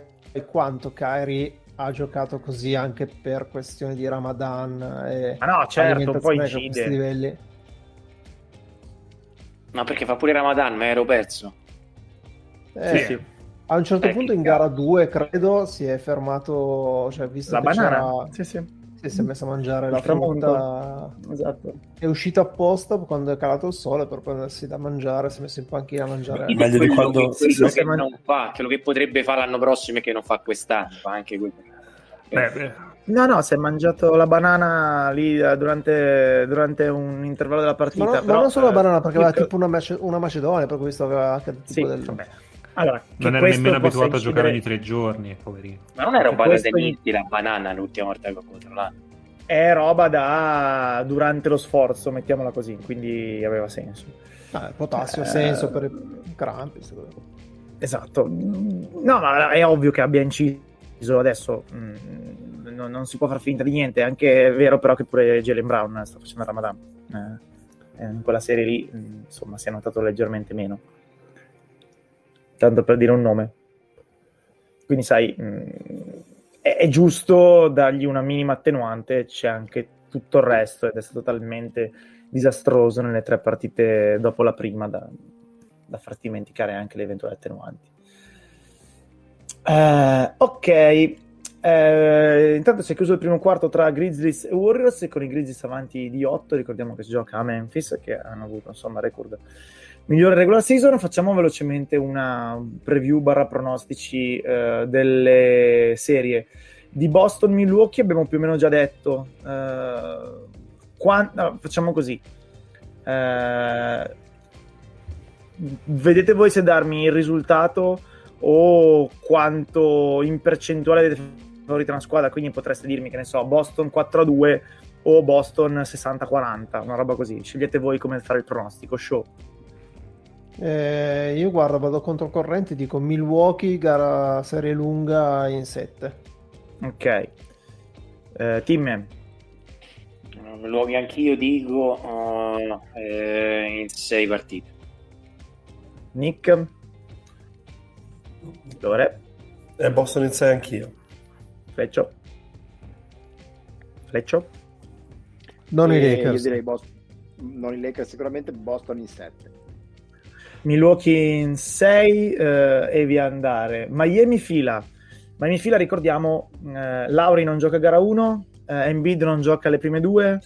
quanto Kyrie ha giocato così anche per questioni di Ramadan e Ma no, certo, un po' alimentazione a questi incide. livelli? No, perché fa pure Ramadan, ma ero perso. Eh, Sì, sì. A un certo Eh, punto in gara 2, credo, si è fermato, cioè visto La che banana. c'era- Sì, sì. sì, si è messo a mangiare Il la frutta, Esatto. è uscito apposta quando è calato il sole per prendersi da mangiare, si è messo in panchina a mangiare. Meglio di Quello quando- che- quello sì, che sì, ma- non fa, quello che potrebbe fare l'anno prossimo e che non fa quest'anno, fa anche quello. Beh, beh, No, no, si è mangiato la banana lì eh, durante, durante un intervallo della partita. Ma, no- ma però, non solo la eh, banana, perché aveva tipo una, mace- una Macedonia, per cui visto aveva anche tipo Sì, del... vabbè. Allora, non era nemmeno abituato a giocare ogni tre giorni, poverino. Ma non è roba da tennisti la banana l'ultima volta che ho controllato. È roba da durante lo sforzo, mettiamola così, quindi aveva senso. Ah, il potassio ha Eh, senso per i crampi. Esatto. No, ma è ovvio che abbia inciso adesso. mm, non, non si può far finta di niente. È anche vero, però, che pure Jalen Brown sta facendo il Ramadan. Eh, in quella serie lì, mm, insomma, si è notato leggermente meno. Tanto per dire un nome. Quindi, sai, mm, è, è giusto dargli una minima attenuante. C'è anche tutto il resto, ed è stato talmente disastroso nelle tre partite dopo la prima da, da farti dimenticare anche le eventuali attenuanti. Eh, ok, Eh, intanto si è chiuso il primo quarto tra Grizzlies e Warriors e con i Grizzlies avanti di 8, ricordiamo che si gioca a Memphis che hanno avuto insomma record migliore regular season, facciamo velocemente una preview barra pronostici eh, delle serie di Boston Milwaukee abbiamo più o meno già detto eh, quan- no, facciamo così eh, vedete voi se darmi il risultato o quanto in percentuale avete favorita una squadra, quindi potreste dirmi che ne so, Boston 4 a 2 o o Boston 60-40, una roba così. Scegliete voi come fare il pronostico. Show. Eh, io guardo, vado controcorrente, dico Milwaukee, gara serie lunga in 7. Ok. Eh, Tim? Milwaukee anch'io dico uh, eh, in 6 partite. Nick? Lore? E Boston in 6 anch'io. Fleccio? Fleccio? Non i E Lakers. Io direi Boston, non i Lakers, sicuramente Boston in 7. Milwaukee in 6 eh, e via andare. Miami fila. Miami fila, ricordiamo, eh, Lauri non gioca a gara 1, eh, Embiid non gioca alle prime due,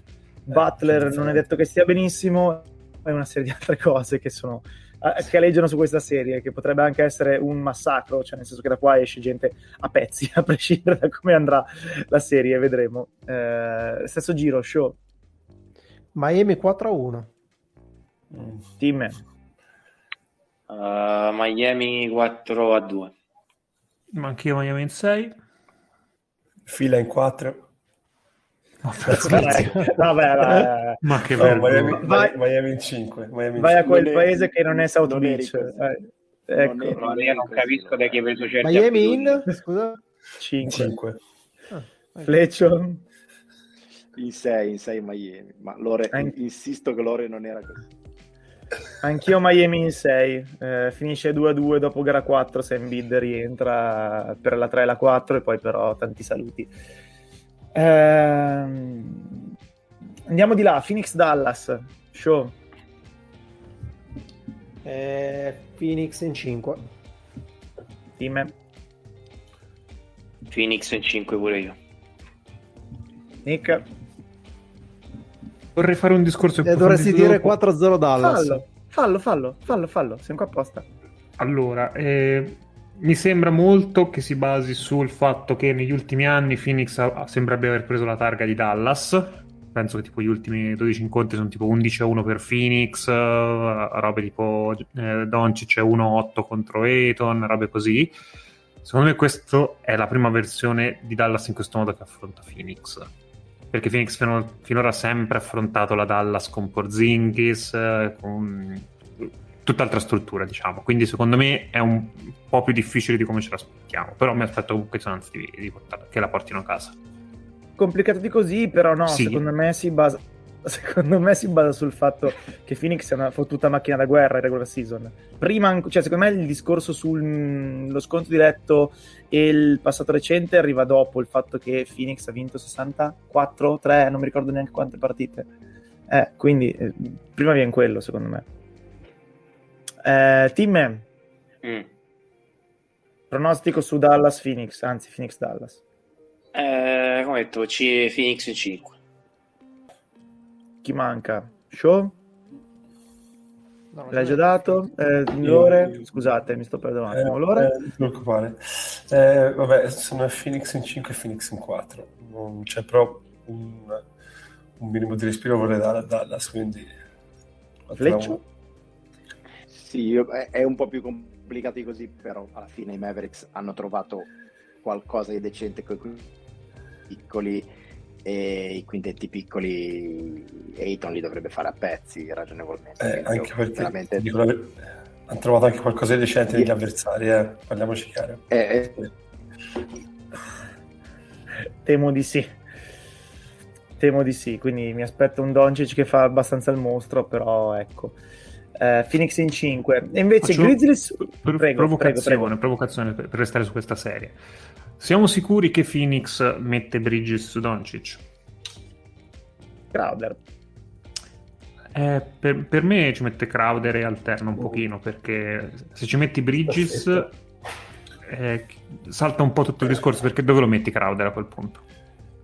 Butler sì, non è detto che stia benissimo, e una serie di altre cose che sono eh, che aleggiano su questa serie, che potrebbe anche essere un massacro, cioè nel senso che da qua esce gente a pezzi, <laughs> a prescindere da come andrà la serie, vedremo. Eh, stesso giro, show, Miami 4 a 1. Mm. team. Uh, Miami 4 a 2. Ma anch'io Miami in 6. Fila in 4. Vabbè, vabbè, vabbè. Ma che No, vergogna. Miami, Vai- Miami in 5. Miami in Vai a cinque. quel Non paese che non è South non Beach. Eh, ecco, Non eri- No, io non capisco da chi hai preso certi Miami in? Scusa? 5. 5. Ah. Fleccio, In 6, in 6 Miami. Ma Lore, An- insisto che Lore non era così. Anch'io Miami in 6. finisce 2-2 dopo gara 4 se Embiid rientra per la 3 e la 4 e poi però tanti saluti. Ehm, andiamo di là, Phoenix Dallas. Show. Eh, Phoenix in 5. Team. Phoenix in 5 pure io. Nick. Vorrei fare un discorso E dovresti approfondito dire dopo. 4-0 Dallas. Fallo, fallo, fallo, fallo, fallo. Siamo qua apposta. Allora, eh, mi sembra molto che si basi sul fatto che negli ultimi anni Phoenix ha- sembrerebbe aver preso la targa di Dallas. Penso che tipo gli ultimi 12 incontri sono tipo 11 a 1 per Phoenix, eh, robe tipo eh, Doncic è 1-8 contro Ayton, robe così. Secondo me questa è la prima versione di Dallas in questo modo che affronta Phoenix. Perché Phoenix fino- finora ha sempre affrontato la Dallas con Porzingis, con tutt'altra struttura, diciamo. Quindi secondo me è un po' più difficile di come ce l'aspettiamo. Però mi aspetto comunque di, di portarla- che la portino a casa. complicato di così, però no, Sì. secondo me si basa secondo me si basa sul fatto che Phoenix è una fottuta macchina da guerra in regular season. Prima, cioè, secondo me il discorso sullo sconto diretto e il passato recente arriva dopo il fatto che Phoenix ha vinto 64, 3, non mi ricordo neanche quante partite. Eh, quindi eh, prima viene quello, secondo me. Eh, team, Mm. pronostico su Dallas Phoenix, anzi Phoenix Dallas. Eh, come ho detto, C- Phoenix in 5. Chi manca? Show? No, L'hai già dato? Eh, Lore? Scusate, mi sto perdendo un attimo. Eh, Lore? eh, non preoccupare. Eh, vabbè, sono Phoenix in 5 e Phoenix in 4. Non c'è però un, un minimo di respiro vorrei dare a Dallas, quindi... Fleccio? Sì, è un po' più complicato di così, però alla fine i Mavericks hanno trovato qualcosa di decente con i piccoli e i quintetti piccoli Ayton li dovrebbe fare a pezzi ragionevolmente. Eh, anche perché veramente- dico la ver- hanno trovato anche qualcosa di decente negli avversari, eh. parliamoci chiaro. eh, eh, Temo di sì. Temo di sì, quindi mi aspetto un Doncic che fa abbastanza il mostro, però ecco. Eh, Phoenix in 5. E invece Faccio- Grizzlies... Prego, prego, provocazione, prego. provocazione per, per restare su questa serie. Siamo sicuri che Phoenix mette Bridges su Doncic? Crowder. Eh, per, per me ci mette Crowder e alterna un pochino perché se ci metti Bridges eh, salta un po' tutto il discorso perché dove lo metti Crowder a quel punto?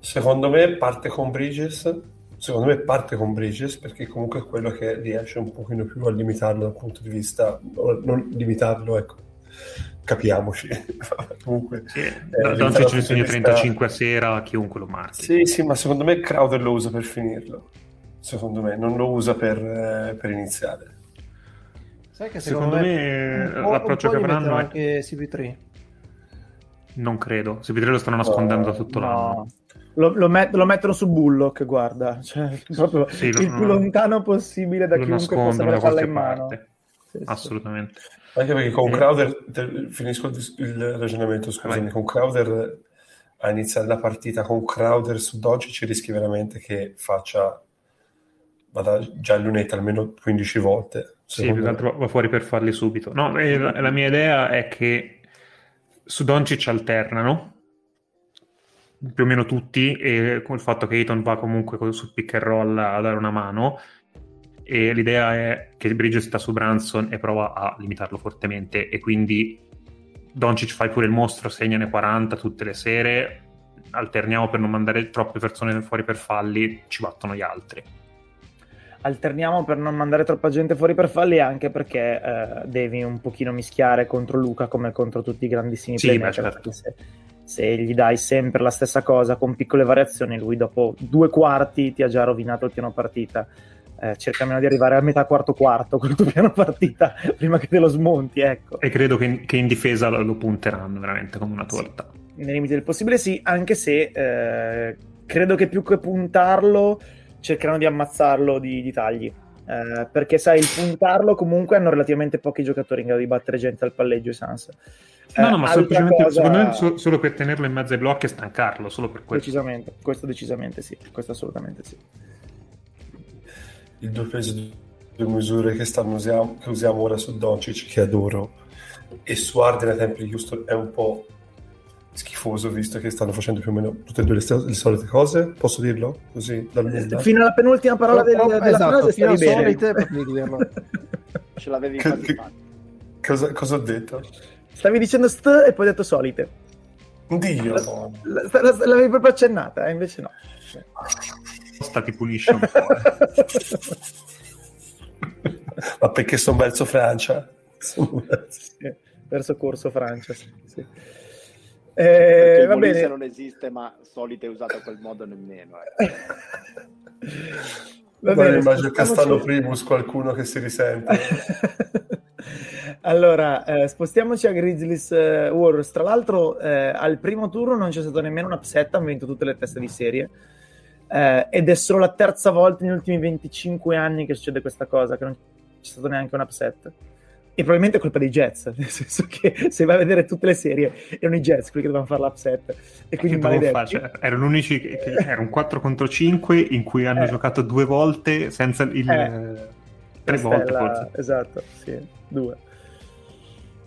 Secondo me parte con Bridges, secondo me parte con Bridges perché comunque è quello che riesce un pochino più a limitarlo dal punto di vista, o non limitarlo, ecco, capiamoci. <laughs> comunque, Sì, eh, Doncic dal ne vista- 35 a sera chiunque lo marchi. Sì, sì, ma secondo me Crowder lo usa per finirlo. Secondo me, non lo usa per, eh, per iniziare. Sai che Secondo me, un po'- l'approccio che avranno è- anche CP3. Non credo, se lo stanno nascondendo da tutto l'anno. No. lo, lo, met- lo, mettono su Bullock, guarda, cioè, proprio sì, il più lontano possibile da chiunque possa avere la palla in mano. Sì, Assolutamente. Anche perché con Crowder, te, finisco il, il ragionamento, scusami, Vai. con Crowder a iniziare la partita con Crowder su Doncic ci rischi veramente che faccia vada già in lunetta almeno 15 volte. Sì, più che altro va fuori per farli subito. No, la, la mia idea è che su Doncic alternano più o meno tutti e con il fatto che Ayton va comunque sul pick and roll a dare una mano e l'idea è che Bridges sta su Branson e prova a limitarlo fortemente e quindi Doncic fai pure il mostro, segnane 40 tutte le sere, alterniamo per non mandare troppe persone fuori per falli, ci battono gli altri. Alterniamo per non mandare troppa gente fuori per falli anche perché eh, devi un pochino mischiare contro Luca come contro tutti i grandissimi sì, playmaker. Certo. Se, se gli dai sempre la stessa cosa con piccole variazioni, lui dopo due quarti ti ha già rovinato il piano partita eh, cerca almeno di arrivare a metà quarto quarto con il tuo piano partita prima che te lo smonti, ecco. E credo che in, che in difesa lo, lo, punteranno veramente come una torta. Sì, nei limiti del possibile sì, anche se eh, credo che più che puntarlo cercheranno di ammazzarlo di, di tagli. Eh, perché sai, il puntarlo comunque hanno relativamente pochi giocatori in grado di battere gente al palleggio i Sans. No, no, ma semplicemente cosa... secondo me solo, solo per tenerlo in mezzo ai blocchi e stancarlo, solo per questo. Decisamente, questo decisamente sì, questo assolutamente sì il due pesi due misure che, usiamo, che usiamo ora su Doncic che adoro. E su Arden ai tempi di Houston è un po' schifoso visto che stanno facendo più o meno tutte e due le, st- le solite cose. Posso dirlo? Così dal nulla fino alla penultima parola del, della esatto, frase fino stavi solite potevi dirlo. <laughs> Ce l'avevi che, che, cosa, cosa ho detto? stavi dicendo st e poi hai detto solite. Dio la, la, la, l'avevi proprio accennata eh, invece no sta ti pulisce un po'. <laughs> Ma perché sono verso Francia? verso corso Francia, sì. sì. Eh, va bene. non esiste, ma solito è usato a quel modo nemmeno. Eh. <laughs> Va bene, immagino Castello Primus, qualcuno che si risente. <laughs> allora, eh, spostiamoci a Grizzlies eh, Warriors. Tra l'altro, eh, al primo turno non c'è stato nemmeno un upset, hanno vinto tutte le teste di serie eh, ed è solo la terza volta negli ultimi 25 anni che succede questa cosa, che non c'è stato neanche un upset. E probabilmente è colpa dei Jets, <laughs> nel senso che se vai a vedere tutte le serie erano i Jets quelli che dovevano fare l'upset. E quindi maledetti. Cioè, erano unici che, che era un 4 contro 5 in cui hanno eh. giocato due volte senza il... Eh. Tre volte forse. Esatto, sì, due.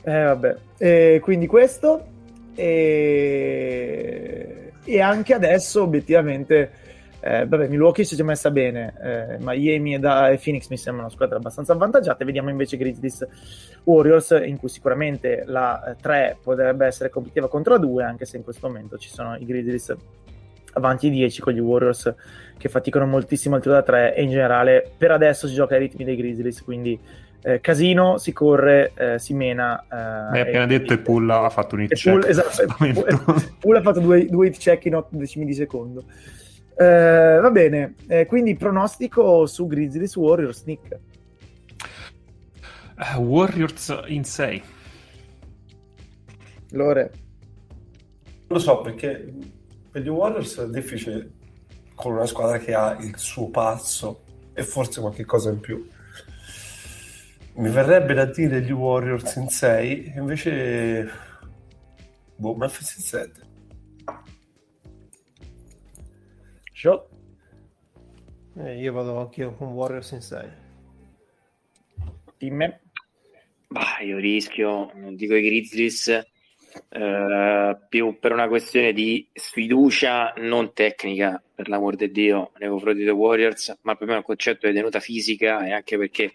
Eh vabbè, e quindi questo e... e anche adesso obiettivamente eh, vabbè, Milwaukee si è messa bene, eh, Miami e, da, e Phoenix mi sembrano squadre abbastanza avvantaggiate. Vediamo invece Grizzlies Warriors, in cui sicuramente la 3 eh, potrebbe essere competitiva contro la 2, anche se in questo momento ci sono i Grizzlies avanti 10 con gli Warriors che faticano moltissimo al tiro da 3 e in generale per adesso si gioca ai ritmi dei Grizzlies, quindi eh, casino, si corre, eh, si mena. Eh, Hai appena detto e Pull ha fatto un hit check. Pull, esatto, Pull, ha fatto due, due hit check in 8 decimi di secondo. Eh, va bene, eh, quindi pronostico su Grizzlies Warriors, Nick. Uh, Warriors in 6. Lore. Non lo so perché per gli Warriors è difficile con una squadra che ha il suo pazzo e forse qualche cosa in più. Mi verrebbe da dire gli Warriors in 6, invece boh, Memphis in 7. Show. Eh, io vado anche con Warriors in 6. Team. Bah, io rischio, non dico i Grizzlies, eh, più per una questione di sfiducia non tecnica, per l'amor di Dio, nei confronti dei Warriors, ma proprio un concetto di tenuta fisica e anche perché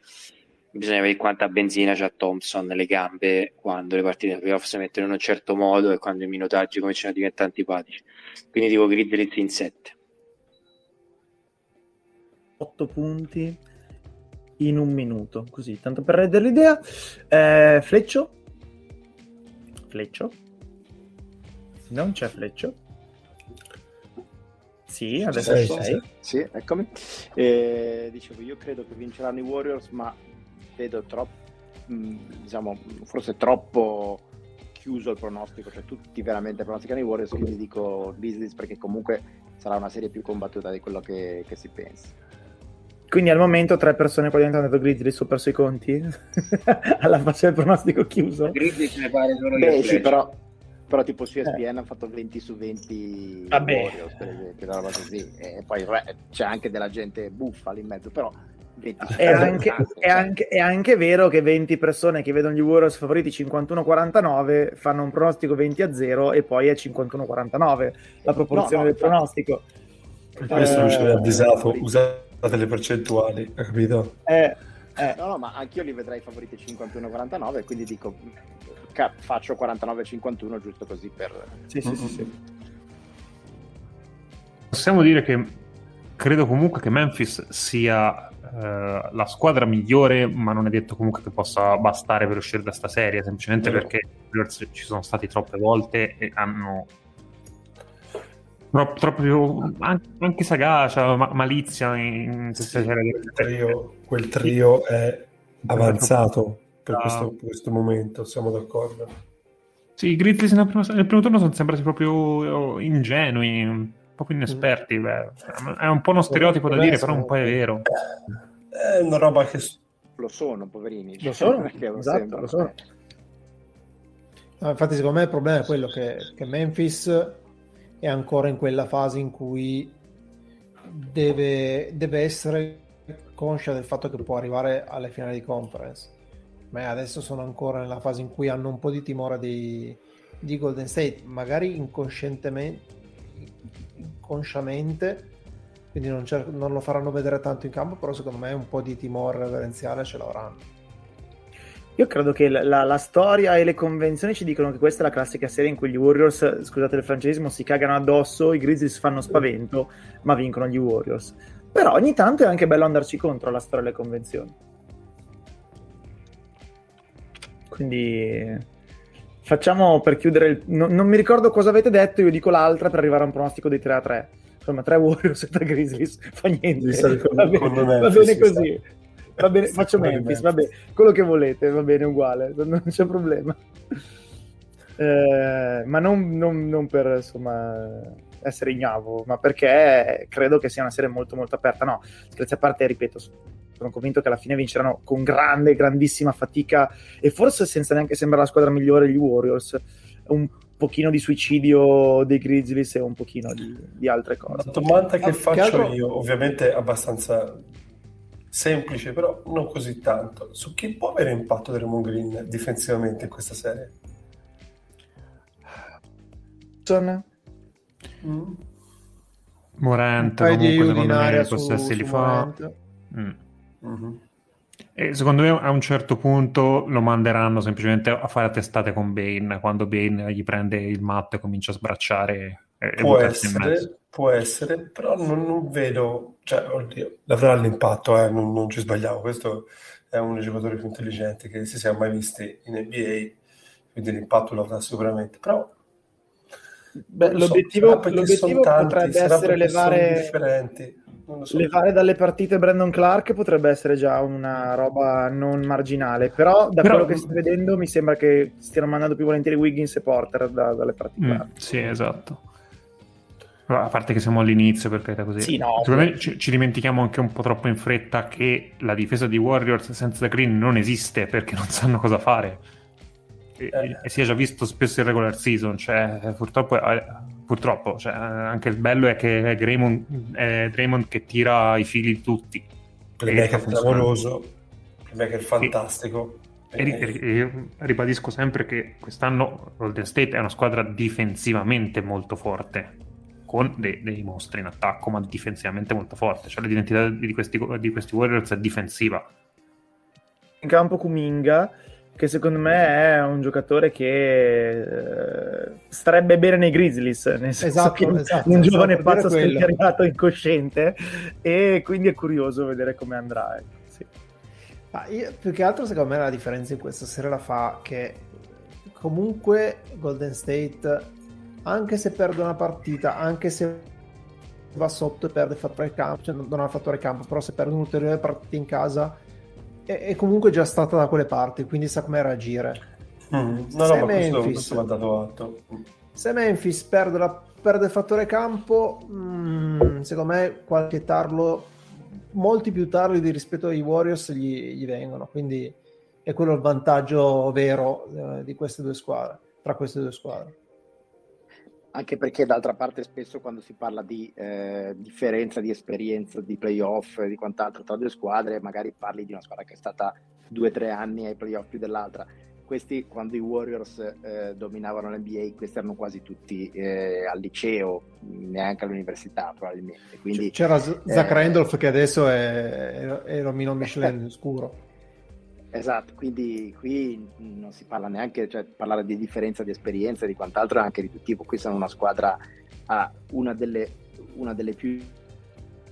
bisogna vedere quanta benzina c'ha Thompson nelle gambe quando le partite di playoff si mettono in un certo modo e quando i minutaggi cominciano a diventare antipatici. Quindi dico Grizzlies in 7. 8 punti in un minuto, così, tanto per rendere l'idea. Eh, fleccio? Fleccio? Non c'è Fleccio? Sì, adesso sei. sei. Sì, eccomi. Eh, dicevo, io credo che vinceranno i Warriors, ma vedo troppo, mm, diciamo, forse troppo chiuso il pronostico, cioè tutti veramente pronosticano i Warriors, quindi dico Grizzlies perché comunque sarà una serie più combattuta di quello che, che si pensa. Quindi al momento tre persone qua dentro hanno detto Grizzlies ho perso i conti <laughs> alla faccia del pronostico chiuso. Grizzlies ne pare solo Beh, sì, però, però tipo su ESPN Eh. hanno fatto 20 su 20 Vabbè. Warriors, per esempio, così. E poi re- c'è anche della gente buffa lì in mezzo, però 20 su È 20 anche, tanto, è, cioè. anche, è anche vero che 20 persone che vedono gli Warriors favoriti 51-49 fanno un pronostico 20 a 0 e poi è 51-49 la proporzione No, no, del infatti. pronostico. Per questo non ci aveva Eh, avvisato, usate le percentuali, capito? Eh, eh, No, no, ma anch'io li vedrei favoriti 51-49, quindi dico ca- faccio 49-51 giusto così per... sì, sì, sì, sì. Possiamo dire che credo comunque che Memphis sia eh, la squadra migliore, ma non è detto comunque che possa bastare per uscire da sta serie, semplicemente Vero. perché i Warriors ci sono stati troppe volte e hanno troppo più- anche, anche sagacia, ma- malizia in questa Sì, quel trio, quel trio è avanzato per Ah. questo, per questo momento, siamo d'accordo. Sì, i Grizzlies nel primo, nel primo turno sono sembrati proprio ingenui, proprio inesperti. beh. È un po' uno stereotipo da dire, però un po' è vero. È una roba che Lo sono, poverini. Lo sono, <laughs> Perché lo esatto, lo sono. No, infatti, secondo me il problema è quello che, che Memphis è ancora in quella fase in cui deve, deve essere conscia del fatto che può arrivare alle finali di conference. Ma adesso sono ancora nella fase in cui hanno un po' di timore di, di Golden State, magari inconscientemente, inconsciamente, quindi non, non lo faranno vedere tanto in campo, però secondo me un po' di timore reverenziale ce l'avranno. Io credo che la, la- la storia e le convenzioni ci dicono che questa è la classica serie in cui gli Warriors, scusate il francesismo, si cagano addosso, i Grizzlies fanno spavento, ma vincono gli Warriors. Però ogni tanto è anche bello andarci contro la storia e le convenzioni. Quindi facciamo per chiudere il... non, non mi ricordo cosa avete detto, io dico l'altra per arrivare a un pronostico di 3 a 3. Insomma, 3 Warriors e 3 Grizzlies, fa niente. <laughs> Va bene, va bene così. Va bene, <laughs> faccio Memphis, Memphis. va bene, quello che volete, va bene, uguale, non c'è problema. <laughs> Eh, ma non, non- non per insomma essere ignavo, ma perché credo che sia una serie molto molto aperta. No, scherzi a parte, ripeto, sono convinto che alla fine vinceranno con grande, grandissima fatica e forse senza neanche sembrare la squadra migliore gli Warriors. Un pochino di suicidio dei Grizzlies e un pochino di, di altre La cose. domanda che Ah, faccio che altro- io, ovviamente è abbastanza semplice, però non così tanto. Su chi può avere impatto Draymond Green difensivamente in questa serie? Johnson? Mm. Morant, comunque, secondo me, area i su, possessi li fa. Mm. Mhm. E secondo me a un certo punto lo manderanno semplicemente a fare a testate con Bane, quando Bane gli prende il matto e comincia a sbracciare e, e Può buttarsi in mezzo. Essere, può essere, però non, non vedo, cioè, oddio, l'avrà l'impatto, eh, non, non ci sbagliamo. Questo è uno dei giocatori più intelligenti che si sia mai visti in NBA, quindi l'impatto lo avrà sicuramente. Però Beh, non lo so, l'obiettivo, l'obiettivo tanti, potrebbe sarà essere levare, differenti. Non lo so. levare dalle partite Brandon Clark potrebbe essere già una roba non marginale, però da Però- quello che sto vedendo mi sembra che stiano mandando più volentieri Wiggins e Porter da- dalle partite. Mm, sì, esatto. A parte che siamo all'inizio, per carità così. Sì, no, Secondo me ovvio. ci, ci dimentichiamo anche un po' troppo in fretta che la difesa di Warriors senza Green non esiste perché non sanno cosa fare. E, Eh. e si è già visto spesso in regular season, cioè purtroppo, eh, purtroppo cioè, anche il bello è che è Draymond, è Draymond che tira i fili di tutti. Playmaker clamoroso, playmaker fantastico. E, e e ribadisco sempre che quest'anno Golden State è una squadra difensivamente molto forte, con dei, dei mostri in attacco, ma difensivamente molto forte. Cioè l'identità di questi, di questi Warriors è difensiva. In campo Kuminga, che secondo me è un giocatore che eh, starebbe bene nei Grizzlies, nel senso Esatto, che è esatto, un stavo giovane dire pazzo scagliato incosciente e quindi è curioso vedere come andrà. ecco, sì. Ah, io- più che altro secondo me la differenza in questa serie la fa che comunque Golden State anche se perde una partita anche se va sotto e perde fattore campo cioè non ha fattore campo però se perde un'ulteriore partita in casa è, è comunque già stata da quelle parti quindi sa come reagire Mm, No, Se no, questo, Memphis- questo va dato atto. se Memphis perde la perde il fattore campo, mh, secondo me qualche tarlo, molti più tarli rispetto ai Warriors gli, gli vengono, quindi è quello il vantaggio vero eh, di queste due squadre, tra queste due squadre anche perché d'altra parte spesso quando si parla di eh, differenza di esperienza, di playoff e di quant'altro tra due squadre, magari parli di una squadra che è stata due o tre anni ai playoff più dell'altra. Questi quando i Warriors eh, dominavano l'NBA, questi erano quasi tutti eh, al liceo, neanche all'università probabilmente. Quindi, C'era Zach eh, Randolph che adesso è, è Romino Michelin scuro. Esatto, quindi qui non si parla neanche, cioè parlare di differenza di esperienza e di quant'altro è anche riduttivo. Qui sono una squadra, ah, una, delle, una delle più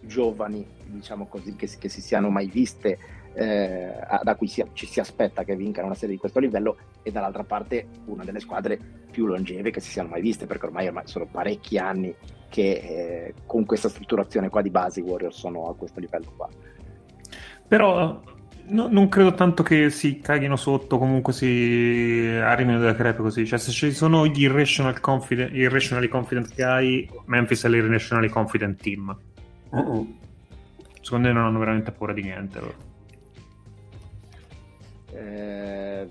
giovani, diciamo così, che, che si siano mai viste, eh, da cui si, ci si aspetta che vincano una serie di questo livello, e dall'altra parte una delle squadre più longeve che si siano mai viste, perché ormai, ormai sono parecchi anni che eh, con questa strutturazione qua di base i Warriors sono a questo livello qua. Però No, non credo tanto che si caghino sotto, comunque si arrivino delle crepe così. Cioè, se ci sono gli irrational confident, irrationally confident guy, Memphis è l'irrationally confident team. Uh-uh. Secondo me non hanno veramente paura di niente. Eh,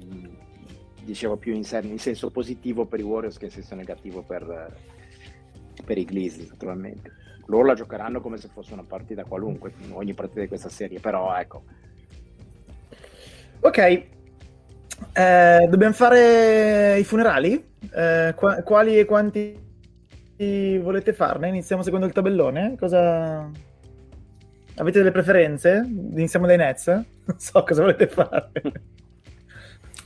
dicevo più in, sen- in, senso positivo per i Warriors che in senso negativo per, per i Grizzlies, naturalmente. Loro la giocheranno come se fosse una partita qualunque, ogni partita di questa serie, però ecco Ok, eh, dobbiamo fare i funerali? Eh, qua- quali e quanti volete farne? Iniziamo secondo il tabellone? Cosa... Avete delle preferenze? Iniziamo dai Nets? <laughs> Non so cosa volete fare.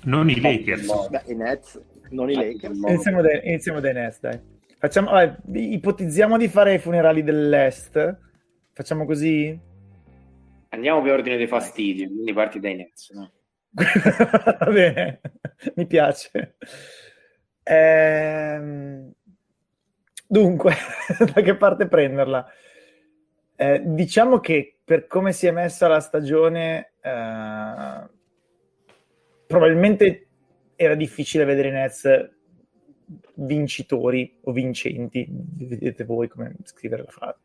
Non i Lakers. No, i Nets, non i Lakers. Iniziamo dai, iniziamo dai Nets, dai. Facciamo, vabbè, ipotizziamo di fare i funerali dell'Est. Facciamo così? Andiamo per ordine dei fastidi, quindi parti dai Nets, no? Va <laughs> bene, mi piace. Ehm... Dunque, <laughs> da che parte prenderla? Eh, diciamo che per come si è messa la stagione, eh, probabilmente era difficile vedere i Nets vincitori o vincenti. Vedete voi come scrivere la frase.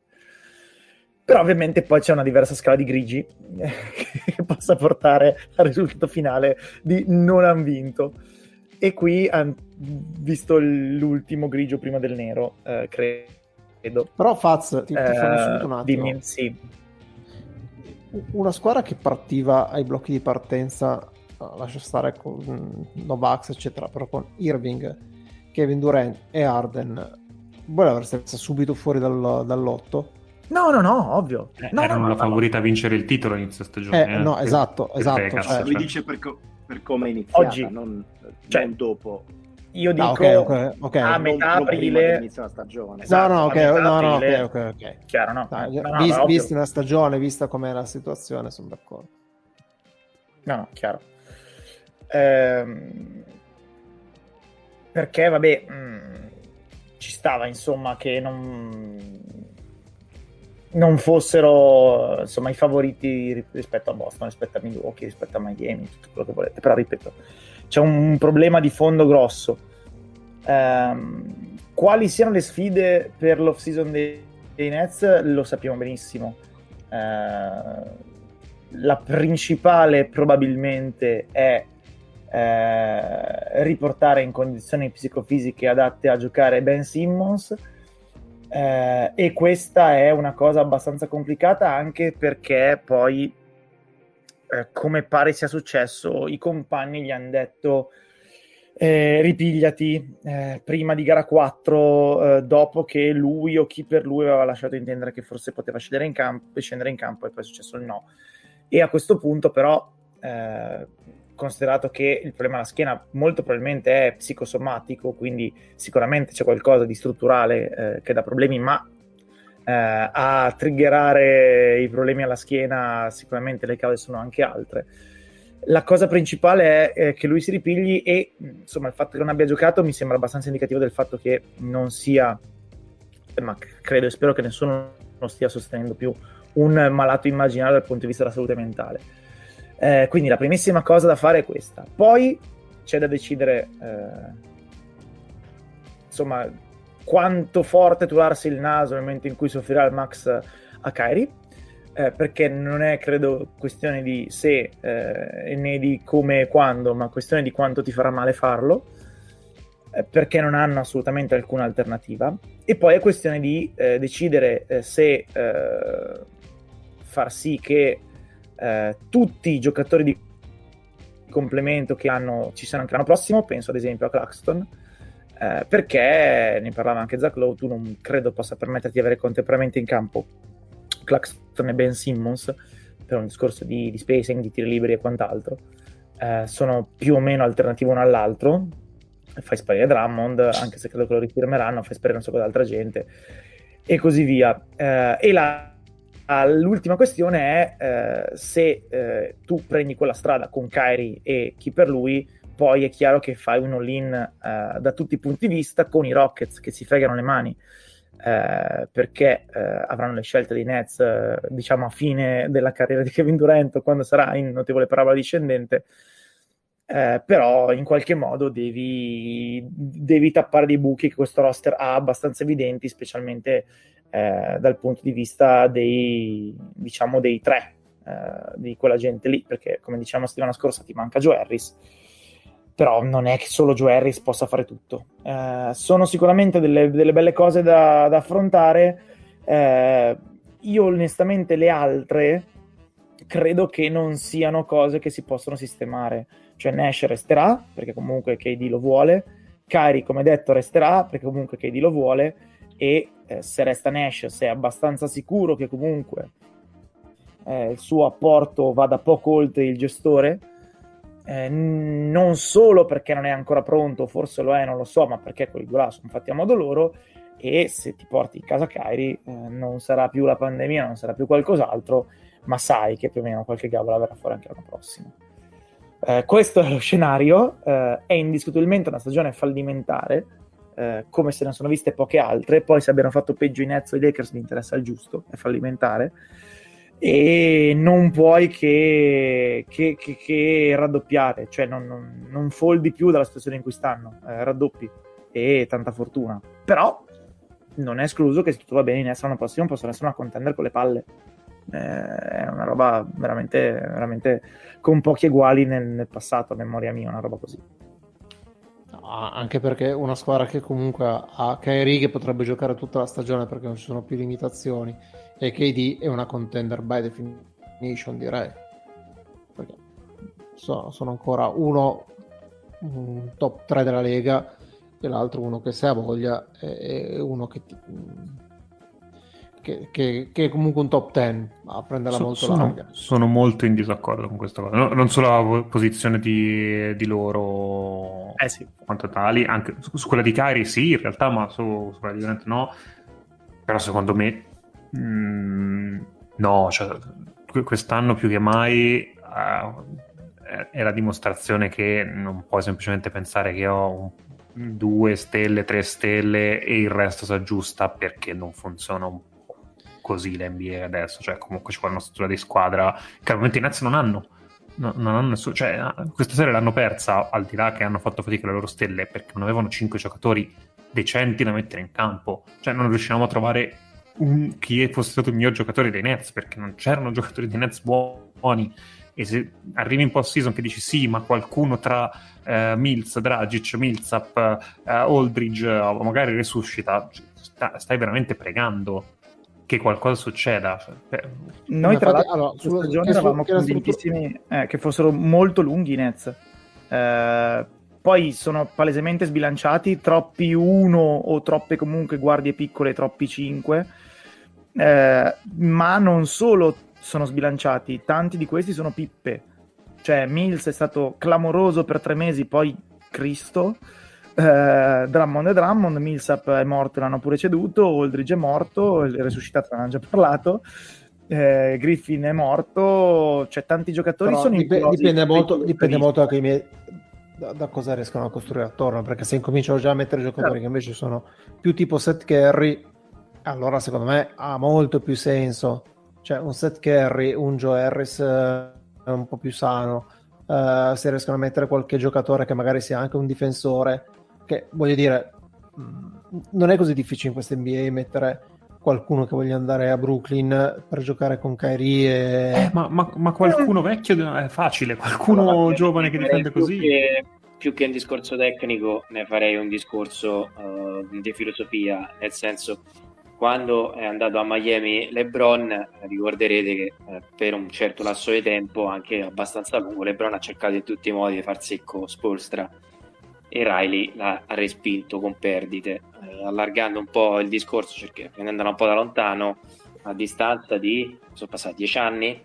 Però ovviamente poi c'è una diversa scala di grigi <laughs> che possa portare al risultato finale di non han vinto. E qui hanno visto l'ultimo grigio prima del nero, eh, credo. Però Faz, ti, ti eh, un attimo. Dimmi, sì. Una squadra che partiva ai blocchi di partenza, lascia stare con Novax, eccetera, però con Irving, Kevin Durant e Arden, vuole aver messa subito fuori dal, dall'otto No, no, no, ovvio. Eh, no, erano no, la no, favorita a vincere il titolo all'inizio stagione. Eh, eh, no, esatto, esatto. Cioè, lui dice per, co- per come è iniziata, Oggi, non, cioè, non dopo. Io dico ah, okay, okay, okay. a metà non, aprile inizia la stagione. Esatto, no, no, ok, no, no, ok, ok, ok. Chiaro, no. no, no vis- vista una stagione, vista com'è la situazione, sono d'accordo. No, no, chiaro. Ehm, perché, vabbè, mh, mm, ci stava, insomma, che non non fossero insomma i favoriti rispetto a Boston, rispetto a Milwaukee, rispetto a Miami, tutto quello che volete. Però ripeto, c'è un problema di fondo grosso. Um, quali siano le sfide per l'off season dei, dei Nets lo sappiamo benissimo. Uh, la principale probabilmente è uh, riportare in condizioni psicofisiche adatte a giocare Ben Simmons eh, e questa è una cosa abbastanza complicata anche perché poi, eh, come pare sia successo, i compagni gli hanno detto eh, ripigliati eh, prima di gara 4, eh, dopo che lui o chi per lui aveva lasciato intendere che forse poteva scendere in campo, scendere in campo e poi è successo il no. E a questo punto però eh, considerato che il problema alla schiena molto probabilmente è psicosomatico, quindi sicuramente c'è qualcosa di strutturale eh, che dà problemi, ma eh, a triggerare i problemi alla schiena sicuramente le cause sono anche altre. La cosa principale è eh, che lui si ripigli e insomma il fatto che non abbia giocato mi sembra abbastanza indicativo del fatto che non sia, ma credo e spero che nessuno non stia sostenendo più un malato immaginario dal punto di vista della salute mentale eh, quindi la primissima cosa da fare è questa. Poi c'è da decidere, eh, insomma, quanto forte tularsi il naso nel momento in cui soffrirà il max a Kairi, eh, perché non è credo questione di se eh, né di come e quando, ma questione di quanto ti farà male farlo, eh, perché non hanno assolutamente alcuna alternativa. E poi è questione di eh, decidere eh, se eh, far sì che tutti i giocatori di complemento che hanno, ci saranno anche l'anno prossimo, penso ad esempio a Claxton, eh, perché ne parlava anche Zach Lowe, tu non credo possa permetterti di avere contemporaneamente in campo Claxton e Ben Simmons per un discorso di, di spacing, di tiri liberi e quant'altro. Eh, sono più o meno alternativo uno all'altro. Fai sparire Drummond, anche se credo che lo rifirmeranno, fai sparire un sacco di altra gente e così via. Eh, e la L'ultima questione è eh, se eh, tu prendi quella strada con Kyrie e chi per lui, poi è chiaro che fai un all-in eh, da tutti i punti di vista con i Rockets che si fregano le mani eh, perché eh, avranno le scelte dei Nets eh, diciamo a fine della carriera di Kevin Durant quando sarà in notevole parabola discendente. Però in qualche modo devi, devi tappare dei buchi che questo roster ha abbastanza evidenti specialmente eh, dal punto di vista dei, diciamo, dei tre, eh, di quella gente lì, perché come diciamo la settimana scorsa ti manca Joe Harris, però non è che solo Joe Harris possa fare tutto. Eh, sono sicuramente delle, delle, belle cose da, da affrontare. Eh, io onestamente le altre credo che non siano cose che si possono sistemare. Cioè Nash resterà, perché comunque KD lo vuole, Kyrie come detto resterà, perché comunque KD lo vuole, e eh, se resta Nash sei abbastanza sicuro che comunque eh, il suo apporto vada poco oltre il gestore eh, non solo perché non è ancora pronto forse lo è non lo so ma perché quelli due là sono fatti a modo loro e se ti porti in casa Kairi eh, non sarà più la pandemia non sarà più qualcos'altro ma sai che più o meno qualche gavola verrà fuori anche l'anno prossimo. Eh, questo è lo scenario eh, è indiscutibilmente una stagione fallimentare eh, come se ne sono viste poche altre. Poi, se abbiano fatto peggio i Nets o i Lakers, mi interessa il giusto, è fallimentare. E non puoi che, che, che, che raddoppiare, cioè non, non, non, foldi più dalla situazione in cui stanno, eh, raddoppi e tanta fortuna. Però non è escluso che se tutto va bene in Nets l'anno prossimo possono essere una contender con le palle. Eh, è una roba veramente, veramente con pochi eguali nel, nel passato, a memoria mia, una roba così anche perché una squadra che comunque ha Kyrie che potrebbe giocare tutta la stagione perché non ci sono più limitazioni. E KD è una contender by definition direi. Perché sono, sono ancora uno un top 3 della Lega e l'altro uno che se ha voglia e uno che ti, che, che, che, è comunque un top 10 a prenderla so, molto sono, larga. Sono molto in disaccordo con questa cosa. No, non solo la posizione di, di loro eh sì. quanto tali, anche su, su, quella di Kairi sì, in realtà, ma su, su quella di Durant no. Però secondo me mh, mm, no, cioè, quest'anno più che mai uh, è la dimostrazione che non puoi semplicemente pensare che ho un due stelle, tre stelle e il resto si aggiusta perché non funziona un così l'NBA adesso, cioè comunque ci vuole una struttura di squadra che al momento i Nets non hanno. No, non hanno nessuno, cioè, ah, questa serie l'hanno persa al di là che hanno fatto fatica le loro stelle perché non avevano cinque giocatori decenti da mettere in campo, cioè non riuscivamo a trovare un, chi fosse stato il miglior giocatore dei Nets perché non c'erano giocatori dei Nets buoni. E se arrivi in post season che dici sì ma qualcuno tra eh, Mills, Dragic, Millsap, eh, Aldridge eh, magari resuscita sta, stai veramente pregando che qualcosa succeda. Cioè, Noi tra l'altro allora, sulla stagione eravamo convintissimi eh, che fossero molto lunghi i Nets. Eh, poi sono palesemente sbilanciati, troppi uno o troppe comunque guardie piccole, troppi cinque. Eh, ma non solo sono sbilanciati, tanti di questi sono pippe. Cioè, Mills è stato clamoroso per tre mesi, poi Cristo eh, Drummond e Drummond, Millsap è morto l'hanno pure ceduto, Aldridge è morto, il resuscitato ne hanno già parlato, eh, Griffin è morto, cioè tanti giocatori Però sono dip- dipende, molto, dipende molto da, miei, da, da, cosa riescono a costruire attorno, perché se incominciano già a mettere giocatori certo. che invece sono più tipo set carry, allora secondo me ha molto più senso, cioè un set carry, un Joe Harris eh, un po' più sano, uh, se riescono a mettere qualche giocatore che magari sia anche un difensore che voglio dire, non è così difficile in questa NBA mettere qualcuno che voglia andare a Brooklyn per giocare con Kyrie e... eh, ma, ma, ma, qualcuno vecchio è facile qualcuno no, giovane che difende così. che, più che un discorso tecnico ne farei un discorso uh, di filosofia nel senso quando è andato a Miami LeBron ricorderete che eh, per un certo lasso di tempo anche abbastanza lungo LeBron ha cercato in tutti i modi di far secco Spolstra e Riley l'ha respinto con perdite eh, allargando un po' il discorso perché prendendolo un po' da lontano a distanza di sono passati dieci anni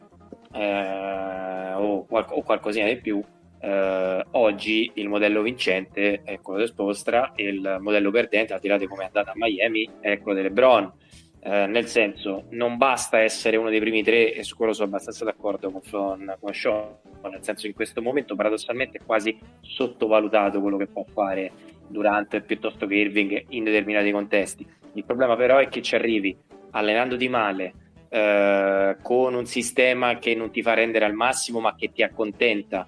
eh, o, qual- o qualcosina di più eh, oggi il modello vincente è quello di Spostra e il modello perdente, al di là di come è andata a Miami, è quello di LeBron. Eh, nel senso, non basta essere uno dei primi tre, e su quello sono abbastanza d'accordo con, con, con Sean. Nel senso, in questo momento, paradossalmente, è quasi sottovalutato quello che può fare Durant piuttosto che Irving in determinati contesti. Il problema, però, è che ci arrivi allenando di male, eh, con un sistema che non ti fa rendere al massimo, ma che ti accontenta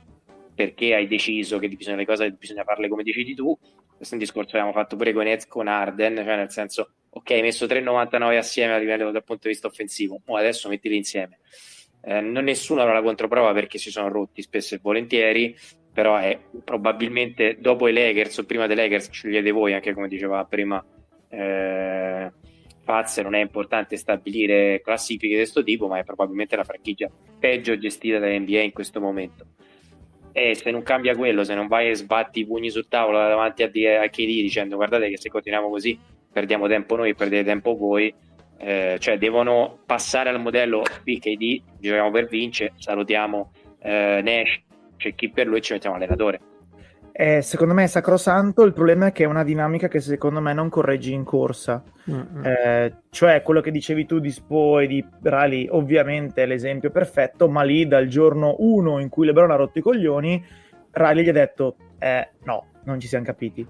perché hai deciso che bisogna, le cose bisogna farle come decidi tu. Questo è un discorso che abbiamo fatto pure con Ed con Arden, cioè nel senso, ok, hai messo 3,99 assieme a livello dal punto di vista offensivo, ma adesso mettili insieme. Eh, non nessuno avrà la controprova perché si sono rotti spesso e volentieri, però è probabilmente dopo i Lakers o prima dei Lakers, scegliete voi, anche come diceva prima eh, Pazze, non è importante stabilire classifiche di questo tipo, ma è probabilmente la franchigia peggio gestita dall'NBA in questo momento e se non cambia quello, se non vai e sbatti i pugni sul tavolo davanti a, a KD dicendo guardate che se continuiamo così perdiamo tempo noi perdete tempo voi, eh, cioè devono passare al modello PKD, giochiamo per vincere, salutiamo eh, Nash, c'è chi per lui e ci mettiamo allenatore è, secondo me è sacrosanto, il problema è che è una dinamica che secondo me non correggi in corsa. Mm-hmm. Eh, cioè quello che dicevi tu di Spo e di Rally ovviamente è l'esempio perfetto, ma lì dal giorno 1 in cui LeBron ha rotto i coglioni, Riley gli ha detto eh, no, non ci siamo capiti.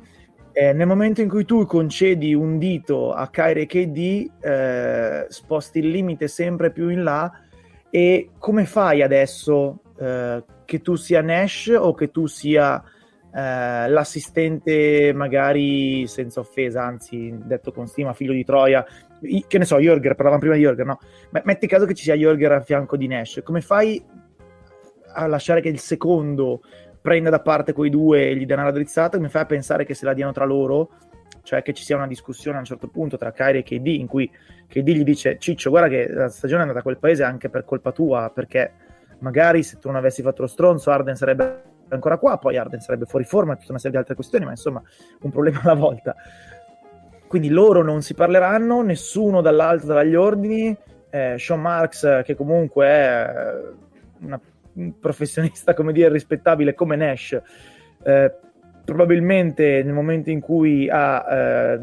Eh, nel momento in cui tu concedi un dito a Kyrie KD, eh, sposti il limite sempre più in là e come fai adesso eh, che tu sia Nash o che tu sia eh, l'assistente magari senza offesa, anzi detto con stima, figlio di Troia, che ne so, Jorger, parlavamo prima di Jorger, no? metti caso che ci sia Jorger a fianco di Nash, come fai a lasciare che il secondo prenda da parte quei due e gli dia una drizzata? Come fai a pensare che se la diano tra loro? Cioè che ci sia una discussione a un certo punto tra Kyrie e KD in cui KD gli dice Ciccio guarda che la stagione è andata a quel paese anche per colpa tua perché magari se tu non avessi fatto lo stronzo Arden sarebbe ancora qua, poi Arden sarebbe fuori forma e tutta una serie di altre questioni, ma insomma un problema alla volta. Quindi loro non si parleranno, nessuno dall'alto dagli ordini, eh, Sean Marks che comunque è una, un professionista <laughs> come dire rispettabile come Nash, eh, probabilmente nel momento in cui ha eh,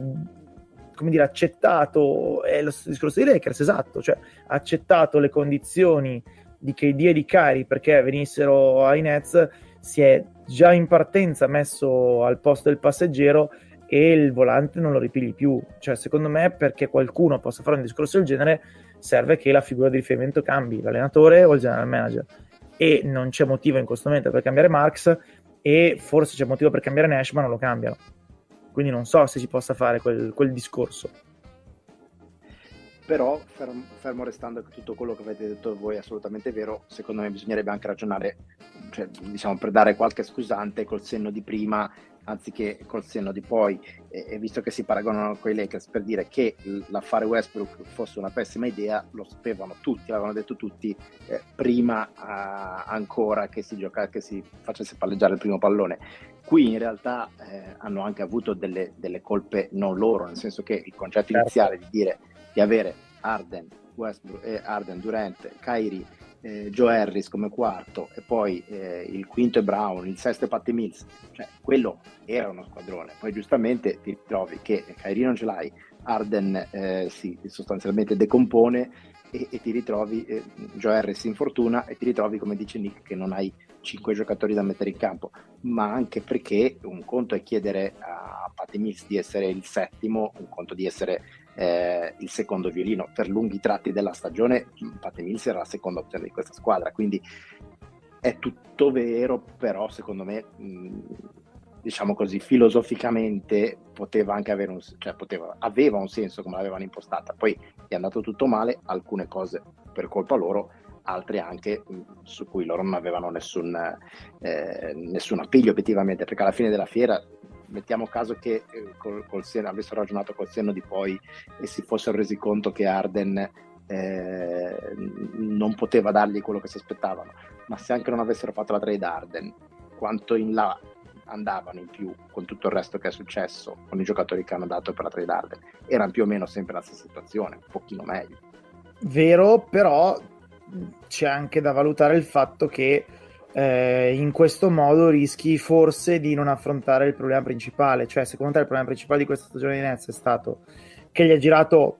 come dire, accettato, è lo discorso di Lakers, esatto, cioè ha accettato le condizioni di KD e di Kyrie perché venissero ai Nets, si è già in partenza messo al posto del passeggero e il volante non lo ripigli più. Cioè, secondo me, perché qualcuno possa fare un discorso del genere, serve che la figura di riferimento cambi, l'allenatore o il general manager. E non c'è motivo in questo momento per cambiare Marx e forse c'è motivo per cambiare Nash, ma non lo cambiano. Quindi non so se si possa fare quel, quel discorso però fermo, fermo, restando che tutto quello che avete detto voi è assolutamente vero, secondo me bisognerebbe anche ragionare, cioè, diciamo, per dare qualche scusante col senno di prima anziché col senno di poi, e, visto che si paragonano con i Lakers per dire che l'affare Westbrook fosse una pessima idea, lo sapevano tutti, l'avevano detto tutti eh, prima uh, ancora che si, gioca, che si facesse palleggiare il primo pallone. Qui in realtà eh, hanno anche avuto delle, delle colpe non loro, nel senso che il concetto certo. iniziale di dire di avere Arden, Westbrook, eh, Arden Durant, Kyrie, eh, Joe Harris come quarto e poi eh, il quinto è Brown, il sesto è Patty Mills, cioè quello era uno squadrone. Poi giustamente ti trovi che Kyrie non ce l'hai, Arden eh, si sostanzialmente decompone e, e ti ritrovi, eh, Joe Harris si infortuna e ti ritrovi come dice Nick che non hai cinque giocatori da mettere in campo, ma anche perché un conto è chiedere a Patty Mills di essere il settimo, un conto di essere eh, il secondo violino. Per lunghi tratti della stagione Pate Mills era la seconda opzione di questa squadra, quindi è tutto vero, però secondo me mh, diciamo così, filosoficamente poteva anche avere un, cioè poteva, aveva un senso come l'avevano impostata. Poi è andato tutto male, alcune cose per colpa loro, altre anche su cui loro non avevano nessun, eh, nessun appiglio obiettivamente, perché alla fine della fiera mettiamo caso che eh, col, col senno, avessero ragionato col senno di poi e si fossero resi conto che Arden eh, non poteva dargli quello che si aspettavano, ma se anche non avessero fatto la trade Arden, quanto in là andavano in più con tutto il resto che è successo con i giocatori che hanno dato per la trade Arden, erano più o meno sempre la stessa situazione, un pochino meglio. Vero, però c'è anche da valutare il fatto che eh, in questo modo rischi forse di non affrontare il problema principale. Cioè, secondo te il problema principale di questa stagione di Nets è stato che gli ha girato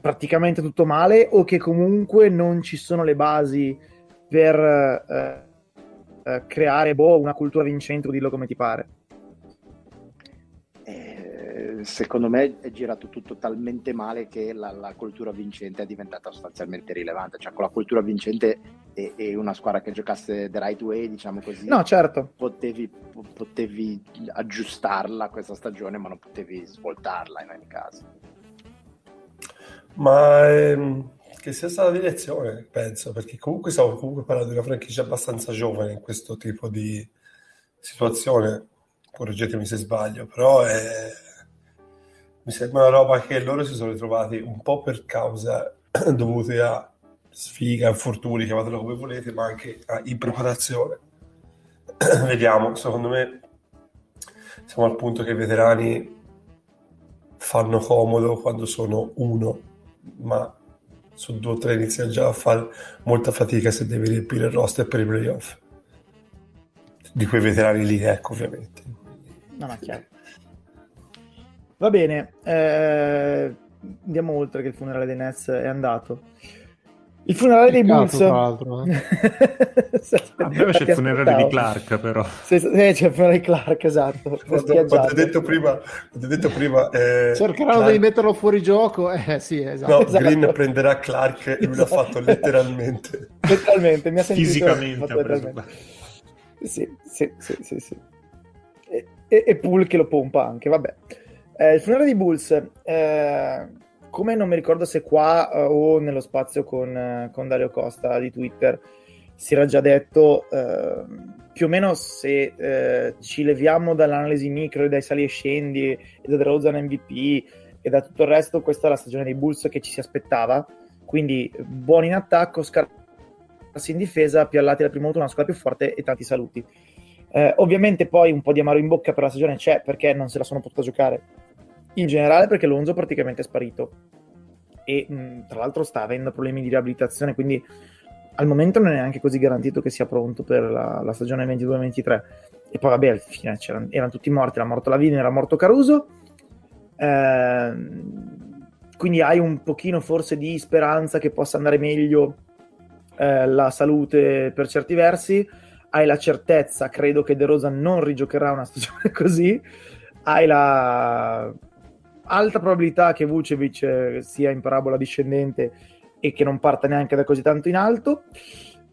praticamente tutto male o che comunque non ci sono le basi per eh, eh, creare boh, una cultura vincente o dillo come ti pare? Secondo me è girato tutto talmente male che la, la, cultura vincente è diventata sostanzialmente rilevante. Cioè, con la cultura vincente e, e, una squadra che giocasse the right way, diciamo così, no, certo. potevi, potevi aggiustarla questa stagione, ma non potevi svoltarla in ogni caso. Ma ehm, che sia stata la direzione, penso, perché comunque stiamo comunque parlando di una franchigia abbastanza giovane in questo tipo di situazione. Correggetemi se sbaglio, però è mi sembra una roba che loro si sono ritrovati un po' per causa <clears throat> dovute a sfiga, infortuni, chiamatelo come volete, ma anche a impreparazione. <clears throat> Vediamo, secondo me siamo al punto che i veterani fanno comodo quando sono uno, ma su due o tre inizia già a fare molta fatica se devi riempire il roster per i playoff. Di quei veterani lì, ecco, ovviamente. No, ma chiaro. Va bene, eh, andiamo oltre che il funerale dei Nets è andato. Il funerale dei Bulls. Tra l'altro, eh. <laughs> A me c'è il funerale di Clark, però. Sì, sì, c'è il funerale di Clark, esatto. Quando, quando detto prima, quando detto prima eh, cercheranno Clark... di metterlo fuori gioco. Eh, sì, esatto. No, esatto. Green prenderà Clark e lui l'ha esatto. fatto letteralmente. letteralmente, mi ha sentito. Fisicamente. Letteralmente. Sì, sì, sì, sì, sì. E, e, e Pool che lo pompa anche, vabbè. Eh, il funerale di Bulls, eh, come non mi ricordo se qua eh, o nello spazio con, eh, con, Dario Costa di Twitter si era già detto, eh, più o meno se eh, ci leviamo dall'analisi micro e dai sali e scendi e da DeRozan MVP e da tutto il resto, questa è la stagione dei Bulls che ci si aspettava, quindi buoni in attacco, scarsi in difesa, più allati al primo minuto, una squadra più forte e tanti saluti. Ovviamente poi un po' di amaro in bocca per la stagione c'è perché non se la sono potuta giocare in generale perché Lonzo è praticamente sparito. E mh, tra l'altro sta avendo problemi di riabilitazione quindi al momento non è neanche così garantito che sia pronto per la, la stagione 22-23 e poi vabbè alla fine erano tutti morti era morto Lavini, era morto Caruso. Eh, quindi hai un pochino forse di speranza che possa andare meglio eh, la salute per certi versi. Hai la certezza credo che De Rosa non rigiocherà una stagione <laughs> così. Hai la alta probabilità che Vucevic eh, sia in parabola discendente e che non parta neanche da così tanto in alto.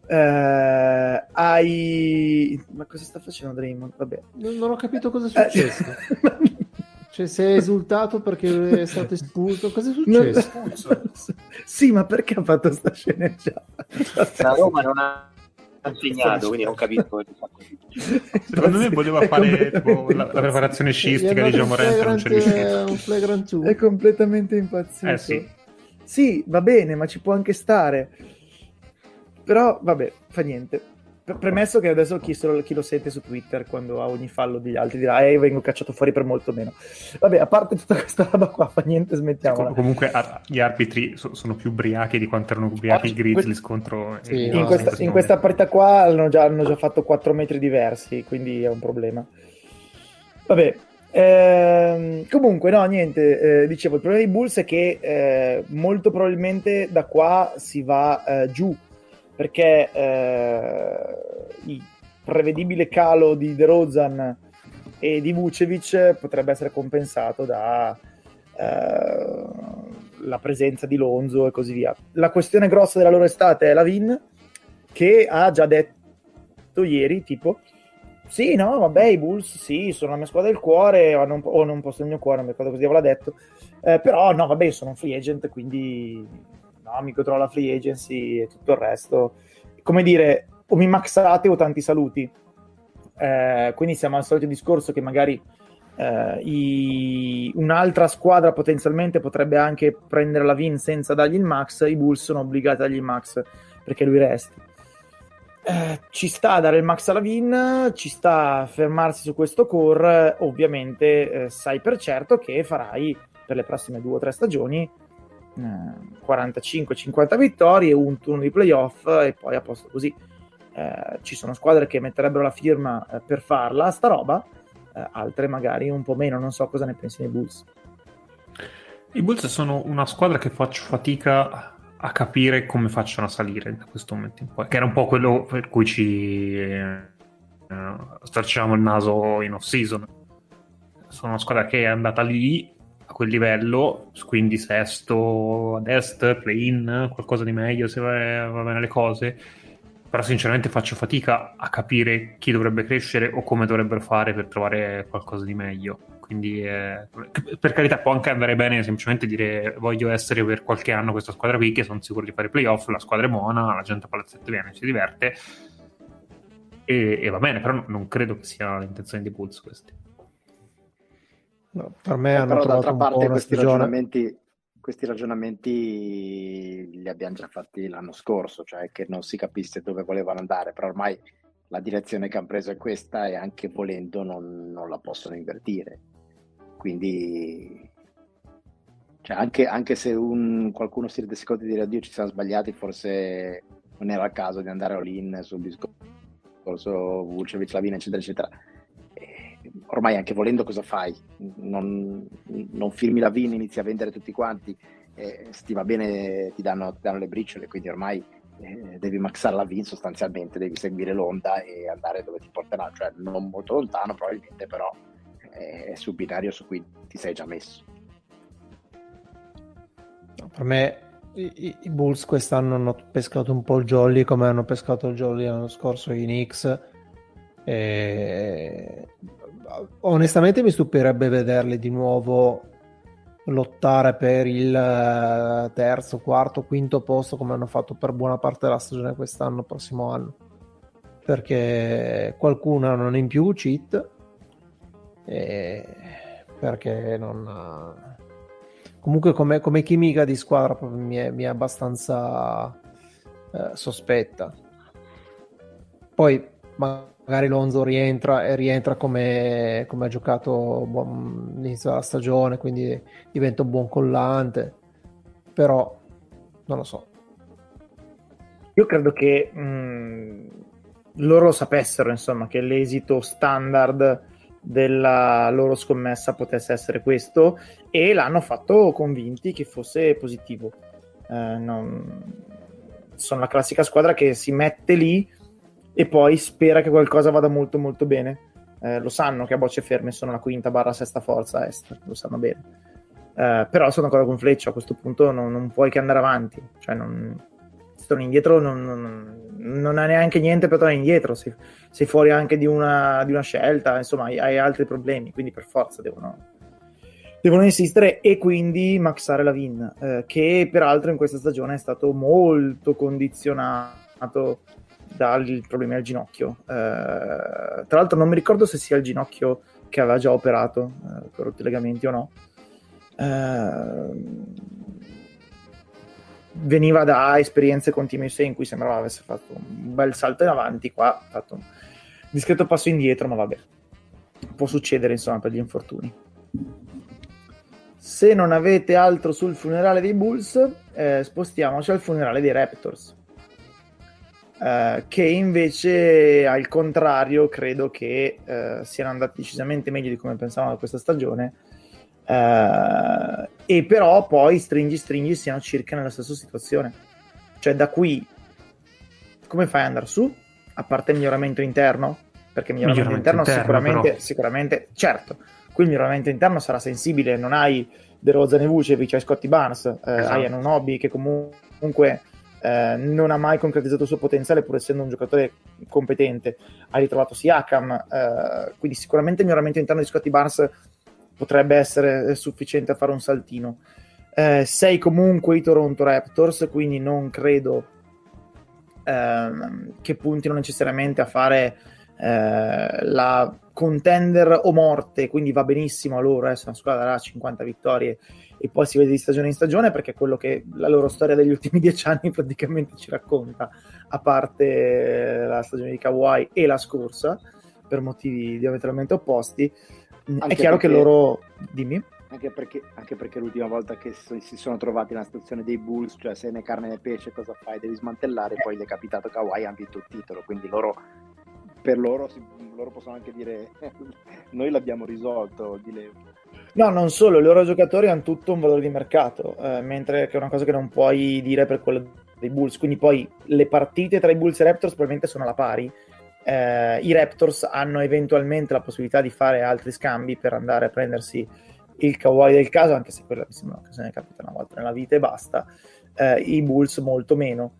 Eh, hai. Ma cosa sta facendo Draymond? Vabbè. Non, non ho capito cosa è successo. Eh. <laughs> cioè, sei esultato perché è stato espulso. Cosa è successo? Non... sì, ma perché ha fatto sta sceneggiata? La Roma non ha insegnato, quindi non capisco. Secondo me voleva fare tipo, la, la, preparazione sciistica di Gian Morente, non c'è riuscito. È completamente impazzito. Eh sì. Sì, va bene, ma ci può anche stare. Però, vabbè, fa niente premesso che adesso chi, lo, chi, lo sente su Twitter quando ha ogni fallo degli altri dirà eh vengo cacciato fuori per molto meno. Vabbè a parte tutta questa roba qua fa niente smettiamo comunque gli arbitri so, sono più ubriachi di quanto erano ubriachi i Grizzlies contro sì, in, no, questa, in questa partita qua hanno già, hanno già fatto 4 metri diversi quindi è un problema. Vabbè eh, comunque, no, niente. Eh, dicevo, il problema dei Bulls è che eh, molto probabilmente da qua si va eh, giù perché eh, il prevedibile calo di DeRozan e di Vucevic potrebbe essere compensato da eh, presenza di Lonzo e così via. La questione grossa della loro estate è la Vin che ha già detto ieri, tipo, sì, no, vabbè, i Bulls sì, sono la mia squadra del cuore, o non, o non posto il mio cuore, non mi ricordo così aveva detto. Eh, però no, vabbè, sono un free agent, quindi mi godrò la free agency e tutto il resto. Come dire, o mi maxate o tanti saluti. Eh, quindi siamo al solito discorso che magari eh, i... un'altra squadra potenzialmente potrebbe anche prendere la Vin senza dargli il max, i Bulls sono obbligati a dargli il max perché lui resti. Eh, ci sta a dare il max alla Vin, ci sta a fermarsi su questo core, ovviamente eh, sai per certo che farai per le prossime due o tre stagioni 45-50 eh, vittorie, un turno di playoff e poi a posto così. Eh, ci sono squadre che metterebbero la firma eh, per farla, sta roba, eh, altre magari un po' meno, non so cosa ne pensano i Bulls. I Bulls sono una squadra che faccio fatica a capire come facciano a salire da questo momento in poi, che era un po' quello per cui ci eh, starciamo il naso in off season. Sono una squadra che è andata lì a quel livello, quindi sesto ad est, play-in, qualcosa di meglio se va, va bene le cose. Però sinceramente faccio fatica a capire chi dovrebbe crescere o come dovrebbero fare per trovare qualcosa di meglio. Quindi, eh, per carità, può anche andare bene semplicemente dire voglio essere per qualche anno questa squadra qui, che sono sicuro di fare playoff, la squadra è buona, la gente a palazzetto viene, si diverte. E, e, va bene, però non credo che sia l'intenzione di Bulls questi. No, per me eh, hanno però d'altra parte questi ragionamenti, questi ragionamenti li abbiamo già fatti l'anno scorso, cioè che non si capisse dove volevano andare, però ormai la direzione che hanno preso è questa e anche volendo non, non la possono invertire. Quindi cioè anche, anche, se un, qualcuno si rende conto di dire oddio ci siamo sbagliati, forse non era il caso di andare all-in sul discorso Vucevic, Lavina, eccetera, eccetera. Ormai anche volendo cosa fai? Non, non firmi la VIN, inizi a vendere tutti quanti, e se ti va bene ti danno, ti danno le briciole, quindi ormai eh, devi maxare la VIN sostanzialmente, devi seguire l'onda e andare dove ti porterà, cioè non molto lontano probabilmente, però è sul binario su cui ti sei già messo. per me i, i, Bulls quest'anno hanno pescato un po' il jolly come hanno pescato il jolly l'anno scorso i Knicks. E... Onestamente mi stupirebbe vederli di nuovo lottare per il eh, terzo, quarto, quinto posto come hanno fatto per buona parte della stagione quest'anno, prossimo anno. Perché qualcuno non in più cheat e perché non... Comunque come, come chimica di squadra mi è, mi è abbastanza eh, sospetta. Poi magari Lonzo rientra e rientra come, come ha giocato all'inizio della stagione, quindi diventa un buon collante, però non lo so. Io credo che mh, mm, loro sapessero insomma che l'esito standard della loro scommessa potesse essere questo e l'hanno fatto convinti che fosse positivo. Eh, non... Sono la classica squadra che si mette lì e poi spera che qualcosa vada molto molto bene. Eh, lo sanno che a bocce ferme sono la quinta barra sesta forza est, lo sanno bene. Eh, però sono ancora con Fleccia, a questo punto non, non puoi che andare avanti. Cioè non, torni indietro non, non, non, ha neanche niente per tornare indietro, sei, sei fuori anche di una, di una, scelta, insomma hai, hai, altri problemi, quindi per forza devono, devono insistere e quindi maxare la Vin, eh, che peraltro in questa stagione è stato molto condizionato dal problema al ginocchio. Eh, tra l'altro non mi ricordo se sia il ginocchio che aveva già operato, eh, per i legamenti o no. Eh, veniva da esperienze con Team USA in cui sembrava avesse fatto un bel salto in avanti, qua ha fatto un discreto passo indietro, ma vabbè, può succedere insomma per gli infortuni. Se non avete altro sul funerale dei Bulls, eh, spostiamoci al funerale dei Raptors. Eh, che invece al contrario credo che eh, siano andati decisamente meglio di come pensavamo da questa stagione Uh, e però poi stringi stringi siano circa nella stessa situazione. Cioè da qui come fai ad andare su? A parte il miglioramento interno? Perché il miglioramento, miglioramento interno, interno sicuramente, sicuramente, certo, qui il miglioramento interno sarà sensibile, non hai De Rozan e Vucevic, hai Scotty Barnes, eh, esatto. hai un hobby che comunque eh, eh, non ha mai concretizzato il suo potenziale pur essendo un giocatore competente. Ha ritrovato Siakam, eh, quindi sicuramente il miglioramento interno di Scotty Barnes potrebbe essere sufficiente a fare un saltino. Eh, sei comunque i Toronto Raptors, quindi non credo ehm, che puntino necessariamente a fare eh, la contender o morte, quindi va benissimo a loro, eh, se una squadra darà 50 vittorie e poi si vede di stagione in stagione perché è quello che la loro storia degli ultimi <laughs> dieci anni praticamente ci racconta, a parte la stagione di Kawhi e la scorsa, per motivi diametralmente opposti. Anche è chiaro perché... che loro... Dimmi anche perché, anche perché, l'ultima volta che so, si sono trovati nella situazione dei Bulls, cioè se ne carne né pesce, cosa fai? Devi smantellare, poi gli è capitato Kawhi ha vinto il titolo, quindi loro, per loro, loro possono anche dire <laughs> noi l'abbiamo risolto di Leo. No, non solo, i loro giocatori hanno tutto un valore di mercato, eh, mentre che è una cosa che non puoi dire per quello dei Bulls, quindi poi le partite tra i Bulls e i Raptors probabilmente sono alla pari, eh, i Raptors hanno eventualmente la possibilità di fare altri scambi per andare a prendersi il Kawhi del caso, anche se quella mi sembra che se ne capita una volta nella vita e basta, eh, i Bulls molto meno.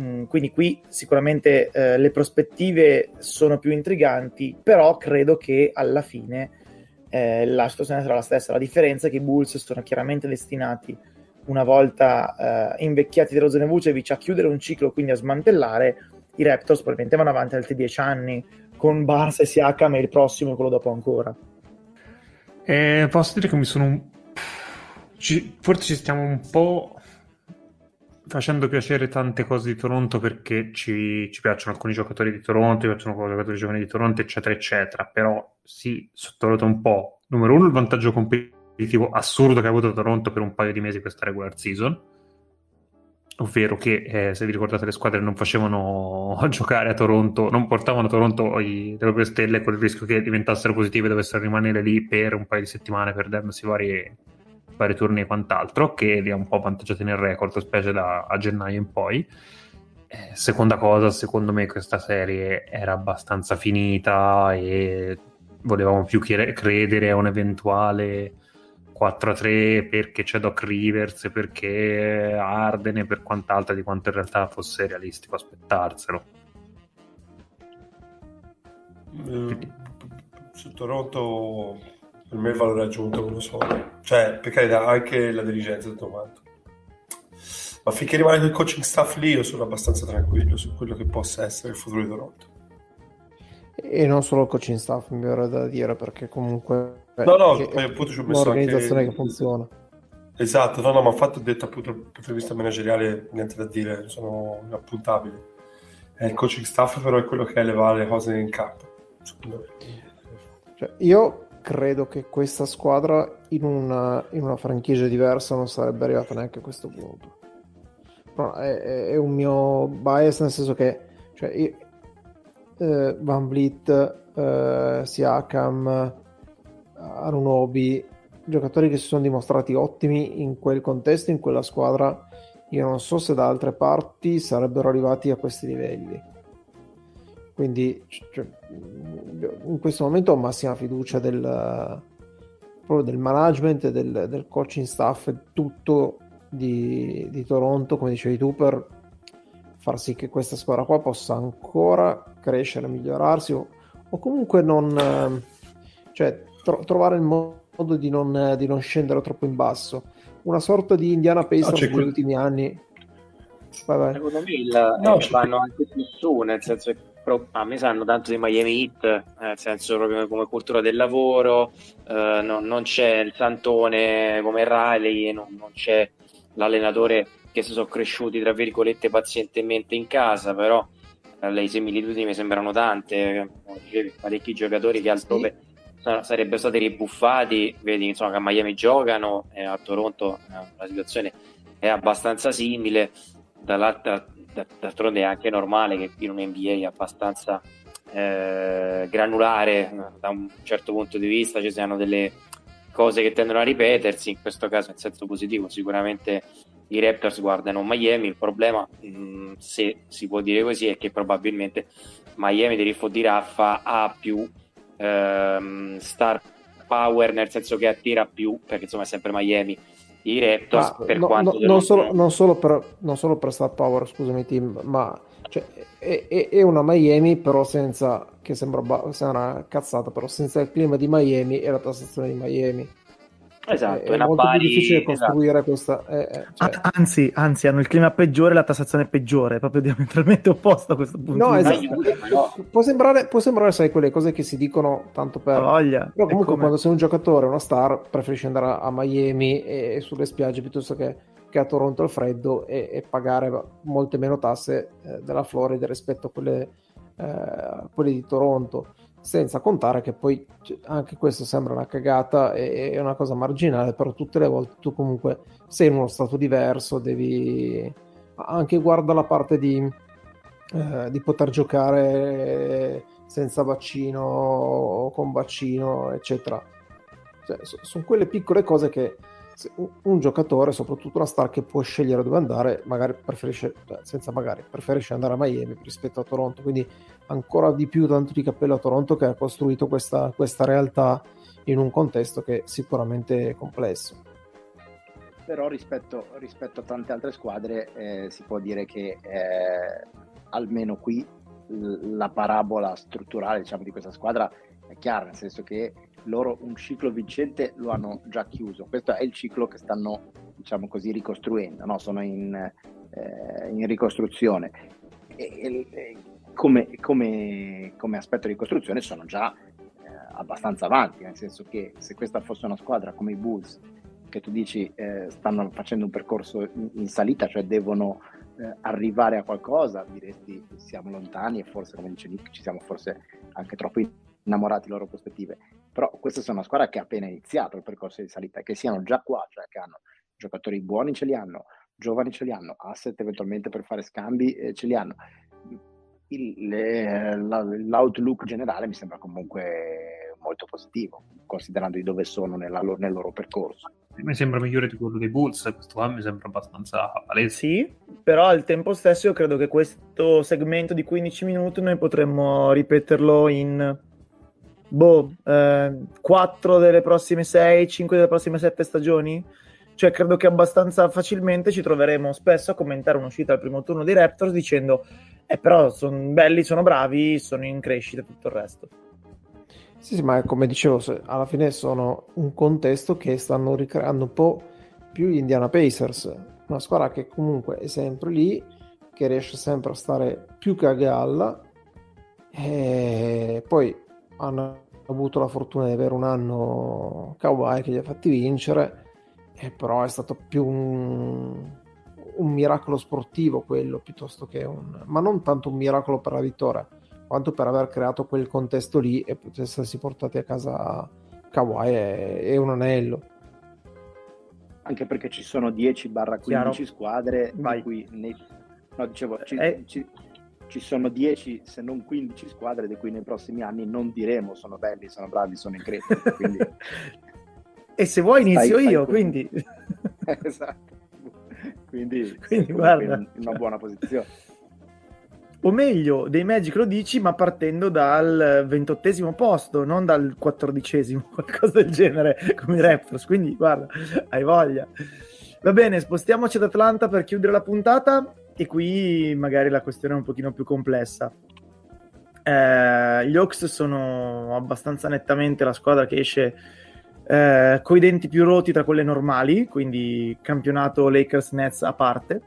Mm, quindi qui sicuramente eh, le prospettive sono più intriganti, però credo che alla fine eh, la situazione sarà la stessa. La differenza è che i Bulls sono chiaramente destinati, una volta eh, invecchiati dello Vucevic, a chiudere un ciclo, quindi a smantellare. I Raptors probabilmente vanno avanti altri dieci anni con Barnes e Siakam e il prossimo e quello dopo ancora. Eh, posso dire che mi sono. Ci... forse ci stiamo un po' facendo piacere tante cose di Toronto perché ci, ci piacciono alcuni giocatori di Toronto, ci piacciono giocatori giovani di Toronto, eccetera, eccetera. Però si sottovaluta un po', numero uno, il vantaggio competitivo assurdo che ha avuto Toronto per un paio di mesi questa regular season ovvero che eh, se vi ricordate le squadre non facevano <laughs> giocare a Toronto, non portavano a Toronto i, le proprie stelle con il rischio che diventassero positive e dovessero rimanere lì per un paio di settimane perdendosi vari, vari turni e quant'altro, che li ha un po' avvantaggiati nel record, specie da a gennaio in poi. Eh, seconda cosa, secondo me questa serie era abbastanza finita e volevamo più credere a un eventuale 4-3 perché c'è Doc Rivers, perché Arden e per quant'altro di quanto in realtà fosse realistico aspettarselo. Mm, su Toronto per me il valore aggiunto non lo so. Cioè, per carità, anche la dirigenza tutto quanto. Ma finché rimane quel coaching staff lì, io sono abbastanza tranquillo su quello che possa essere il futuro di Toronto. E non solo il coaching staff, mi verrebbe da dire, perché comunque no, no, poi appunto ci ho messo un'organizzazione anche... che funziona. Esatto, no, no, ma infatti ho detto appunto dal punto di vista manageriale niente da dire, sono inappuntabili. Eh, il coaching staff però è quello che eleva le cose in campo, cioè, io credo che questa squadra in una, in una, franchigia diversa non sarebbe arrivata neanche a questo punto. No, è, è, un mio bias nel senso che cioè, io, eh, Van Vliet, eh, Siakam, Arunobi, giocatori che si sono dimostrati ottimi in quel contesto, in quella squadra. Io non so se da altre parti sarebbero arrivati a questi livelli. Quindi cioè, in questo momento ho massima fiducia del, del management, del, del coaching staff, tutto di, di Toronto, come dicevi tu, per far sì che questa squadra qua possa ancora crescere, migliorarsi o, o comunque non... Cioè, tro- trovare il modo di non, di non, scendere troppo in basso. Una sorta di Indiana Pacers no, negli quel... ultimi anni. Vai, vai. Secondo me il, no, eh, vanno anche più su, nel senso che pro- a me sanno tanto di Miami Heat, eh, nel senso proprio come cultura del lavoro, eh, non, non, c'è il santone come Riley, non, non c'è l'allenatore che si sono cresciuti tra virgolette pazientemente in casa, però eh, le similitudini mi sembrano tante, parecchi giocatori che altrove sì. sarebbero stati ribuffati, vedi insomma che a Miami giocano e a Toronto eh, la situazione è abbastanza simile, dall'altra d'altronde è anche normale che in un NBA abbastanza eh, granulare da un certo punto di vista ci siano delle cose che tendono a ripetersi, in questo caso in senso positivo sicuramente i Raptors guardano Miami, il problema mh, mm, se si può dire così è che probabilmente Miami di Riffo di Raffa ha più ehm, star power nel senso che attira più perché insomma è sempre Miami i Raptors Ah, per no- quanto no- non, lo- solo, non solo per, non solo per star power, scusami Tim, ma cioè, è, è- è una Miami però senza, che sembra, sembra una cazzata, però senza il clima di Miami e la tassazione di Miami. Esatto, è, è una molto pari- più difficile esatto. costruire questa... eh, eh, cioè- Ah, Anzi, anzi, hanno il clima peggiore e la tassazione peggiore, proprio diametralmente opposto a questo punto. No, di esatto. però. Può sembrare, può sembrare, sai, quelle cose che si dicono tanto per... voglia. Però comunque come- quando sei un giocatore, una star, preferisci andare a Miami e, e sulle spiagge piuttosto che, che a Toronto al freddo e, e pagare molte meno tasse eh, della Florida rispetto a quelle, eh, a quelle di Toronto. Senza contare che poi cioè, anche questo sembra una cagata e è una cosa marginale, però tutte le volte tu comunque sei in uno stato diverso, devi anche guarda la parte di, eh, di poter giocare senza vaccino o con vaccino, eccetera. Cioè, so- sono quelle piccole cose che un giocatore, soprattutto una star che può scegliere dove andare, magari preferisce, cioè, senza magari, preferisce andare a Miami rispetto a Toronto. Quindi ancora di più tanto di cappello a Toronto che ha costruito questa, questa realtà in un contesto che è sicuramente complesso. Però rispetto, rispetto a tante altre squadre eh, si può dire che eh, almeno qui la parabola strutturale diciamo, di questa squadra è chiara, nel senso che loro un ciclo vincente lo hanno già chiuso. Questo è il ciclo che stanno, diciamo così, ricostruendo, no? sono in, eh, in ricostruzione. E, e come, come- come aspetto di ricostruzione sono già eh, abbastanza avanti, nel senso che se questa fosse una squadra come i Bulls, che tu dici eh, stanno facendo un percorso in, in salita, cioè devono eh, arrivare a qualcosa, diresti siamo lontani e forse, come dice Nick, ci siamo forse anche troppo innamorati delle loro prospettive. Però questa è una squadra che ha appena iniziato il percorso di salita, che siano già qua, cioè che hanno giocatori buoni ce li hanno, giovani ce li hanno, asset eventualmente per fare scambi eh, ce li hanno. Il- le- la- l'outlook generale mi sembra comunque molto positivo, considerando di dove sono nella nel loro percorso. Mi sembra migliore di quello dei Bulls, questo qua mi sembra abbastanza palese. Sì, però al tempo stesso io credo che questo segmento di 15 minuti noi potremmo ripeterlo in boh, 4 delle prossime 6, 5 delle prossime 7 stagioni. Cioè, credo che abbastanza facilmente ci troveremo spesso a commentare un'uscita al primo turno dei Raptors dicendo: Eh, però sono belli, sono bravi, sono in crescita e tutto il resto. Sì, sì, ma come dicevo, alla fine sono un contesto che stanno ricreando un po' più gli Indiana Pacers, una squadra che comunque è sempre lì, che riesce sempre a stare più che a galla, e poi hanno avuto la fortuna di avere un anno Kawhi che li ha fatti vincere, e però è stato più un, un miracolo sportivo quello, piuttosto che un... ma non tanto un miracolo per la vittoria, quanto per aver creato quel contesto lì e poter essersi portati a casa Kawhi e, e un anello. Anche perché ci sono 10-15 Chiaro. squadre, Vai. cui nei- no, dicevo, ci, Eh. ci- ci sono 10 se non 15 squadre di cui nei prossimi anni non diremo sono belli, sono bravi, sono in crescita. Quindi, <laughs> E se vuoi inizio Stai- stai io, con- quindi... <laughs> esatto. Quindi, Quindi, guarda. in una buona posizione. o meglio, dei Magic lo dici, ma partendo dal ventottesimo posto, non dal quattordicesimo, <laughs> qualcosa del genere, come i Raptors. Quindi, guarda, hai voglia. Va bene, spostiamoci ad Atlanta per chiudere la puntata e qui magari la questione è un pochino più complessa. Eh, gli Hawks sono abbastanza nettamente la squadra che esce eh, coi denti più rotti tra quelle normali, quindi campionato Lakers-Nets a parte.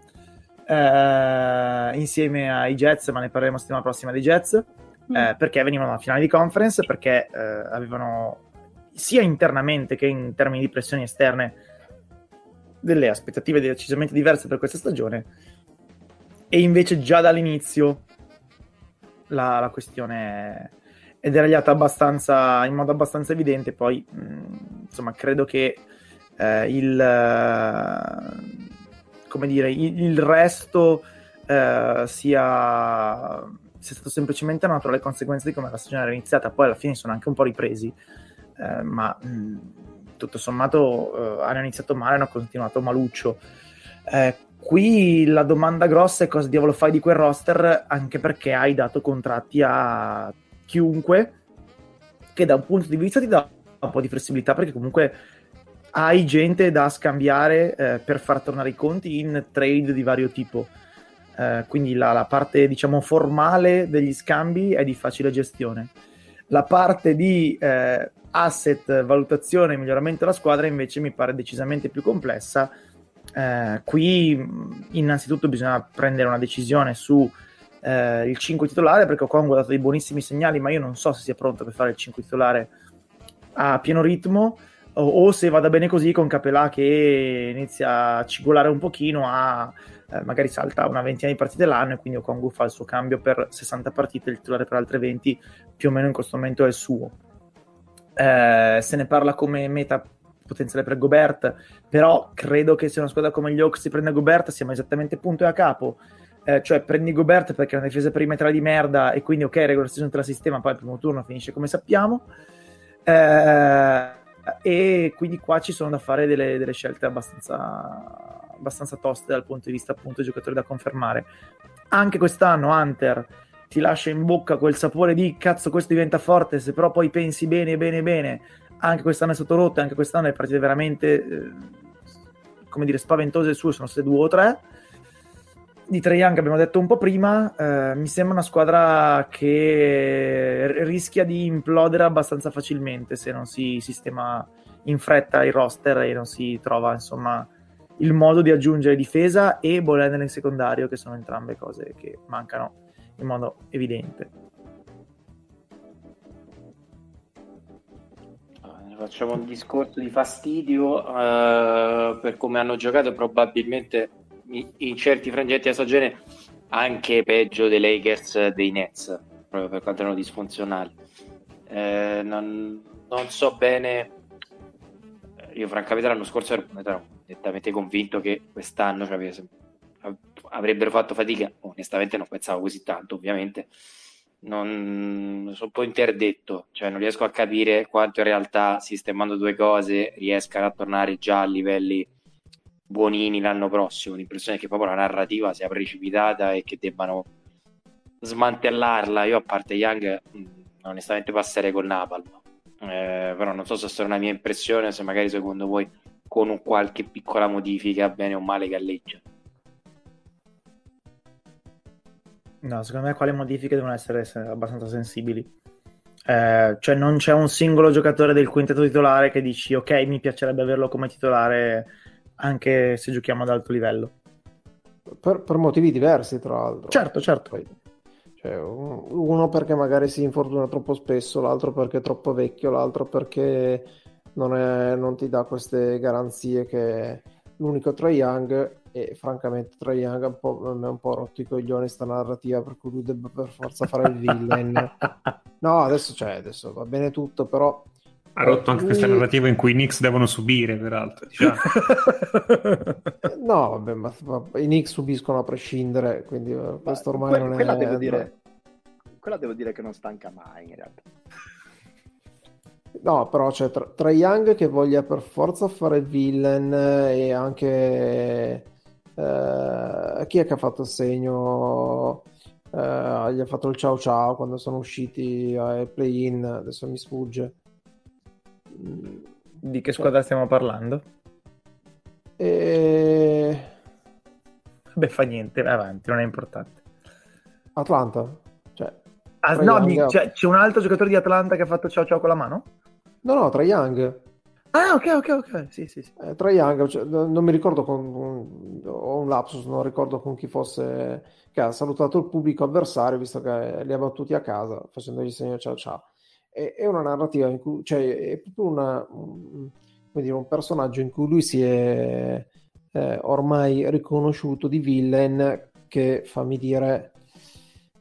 Eh, insieme ai Jets, ma ne parleremo settimana prossima dei Jets, eh, perché venivano alla finale di conference, perché eh, avevano sia internamente che in termini di pressioni esterne delle aspettative decisamente diverse per questa stagione. E invece già dall'inizio la, la questione è deragliata abbastanza in modo abbastanza evidente poi mh, insomma credo che eh, il eh, come dire il, il resto eh, sia sia stato semplicemente una naturale conseguenza di come la stagione era iniziata poi alla fine sono anche un po' ripresi. Eh, ma mh, tutto sommato eh, hanno iniziato male hanno continuato maluccio. Eh, qui la domanda grossa è cosa diavolo fai di quel roster anche perché hai dato contratti a chiunque che da un punto di vista ti dà un po' di flessibilità perché comunque hai gente da scambiare eh, per far tornare i conti in trade di vario tipo. Eh, quindi la, la, parte diciamo formale degli scambi è di facile gestione. La parte di eh, asset, valutazione e miglioramento della squadra invece mi pare decisamente più complessa. Eh, qui innanzitutto bisogna prendere una decisione su eh, il 5 titolare perché Okongo ha dato dei buonissimi segnali ma io non so se sia pronto per fare il 5 titolare a pieno ritmo o, o se vada bene così con Capelà che inizia a cigolare un pochino a eh, magari salta una ventina di partite l'anno e quindi Okongu fa il suo cambio per 60 partite il titolare per altre 20 più o meno in questo momento è il suo. Eh, se ne parla come meta potenziale per Gobert però credo che se una squadra come gli Hawks si prende Gobert siamo esattamente punto e a capo eh, cioè prendi Gobert perché è una difesa perimetrale di merda e quindi ok, regular season te la sistema, poi il primo turno finisce come sappiamo. Eh, e quindi qua ci sono da fare delle, delle scelte abbastanza, abbastanza toste dal punto di vista appunto giocatori da confermare. Anche quest'anno Hunter ti lascia in bocca quel sapore di cazzo questo diventa forte, se però poi pensi bene bene bene, anche quest'anno è stato rotto, anche quest'anno le partite veramente eh, come dire spaventose sue sono state due o tre di Trae Young abbiamo detto un po' prima, eh, mi sembra una squadra che rischia di implodere abbastanza facilmente se non si sistema in fretta il roster e non si trova insomma il modo di aggiungere difesa e ball nel secondario che sono entrambe cose che mancano in modo evidente. Facciamo un discorso di fastidio uh, per come hanno giocato probabilmente in certi frangenti stagione anche peggio dei Lakers dei Nets, proprio per quanto erano disfunzionali. Eh, non, non, so bene, io francamente l'anno scorso ero nettamente convinto che quest'anno cioè, avrebbero fatto fatica, onestamente non pensavo così tanto ovviamente, non sono un po' interdetto, cioè non riesco a capire quanto in realtà sistemando due cose riescano a tornare già a livelli buonini l'anno prossimo. L'impressione è che proprio la narrativa sia precipitata e che debbano smantellarla. Io, a parte Young, mm, onestamente passerei con Napalm. Eh, però non so se stata una mia impressione, se magari secondo voi con un qualche piccola modifica, bene o male, galleggia. No, secondo me quale modifiche devono essere abbastanza sensibili. Eh, cioè non c'è un singolo giocatore del quintetto titolare che dici ok mi piacerebbe averlo come titolare anche se giochiamo ad alto livello. Per, per motivi diversi, tra l'altro. Certo, certo. Cioè, uno perché magari si infortuna troppo spesso, l'altro perché è troppo vecchio, l'altro perché non, è, non ti dà queste garanzie che l'unico Trae Young e francamente Trae Young un po', mi ha un po' rotto i coglioni sta narrativa per cui lui debba per forza fare il villain <laughs> no adesso, cioè, adesso va bene tutto però ha rotto anche questa narrativa in cui i Knicks devono subire, peraltro. Diciamo. <laughs> no, vabbè, ma, ma, i Knicks subiscono a prescindere, quindi eh, questo ormai que- non quella è... Devo dire, quella devo dire che non stanca mai, in realtà. No, però c'è tra, tra Young che voglia per forza fare il villain e anche... Eh, chi è che ha fatto il segno? Eh, gli ha fatto il ciao ciao quando sono usciti ai play-in, adesso mi sfugge. Di che squadra stiamo parlando? E... Beh, fa niente, vai avanti, non è importante. Atlanta? Cioè, ah, no, di, cioè, c'è un altro giocatore di Atlanta che ha fatto ciao ciao con la mano? No, no, tra Young. Ah, ok, ok, ok. Sì, sì, sì. Eh, tra Young, cioè, non mi ricordo con. Ho un lapsus, non ricordo con chi fosse. Che ha salutato il pubblico avversario, visto che li ha battuti a casa, facendogli segno ciao ciao è, è una narrativa in cui, cioè, è proprio una, un, dire, un personaggio in cui lui si è eh, ormai riconosciuto di villain che, fammi dire,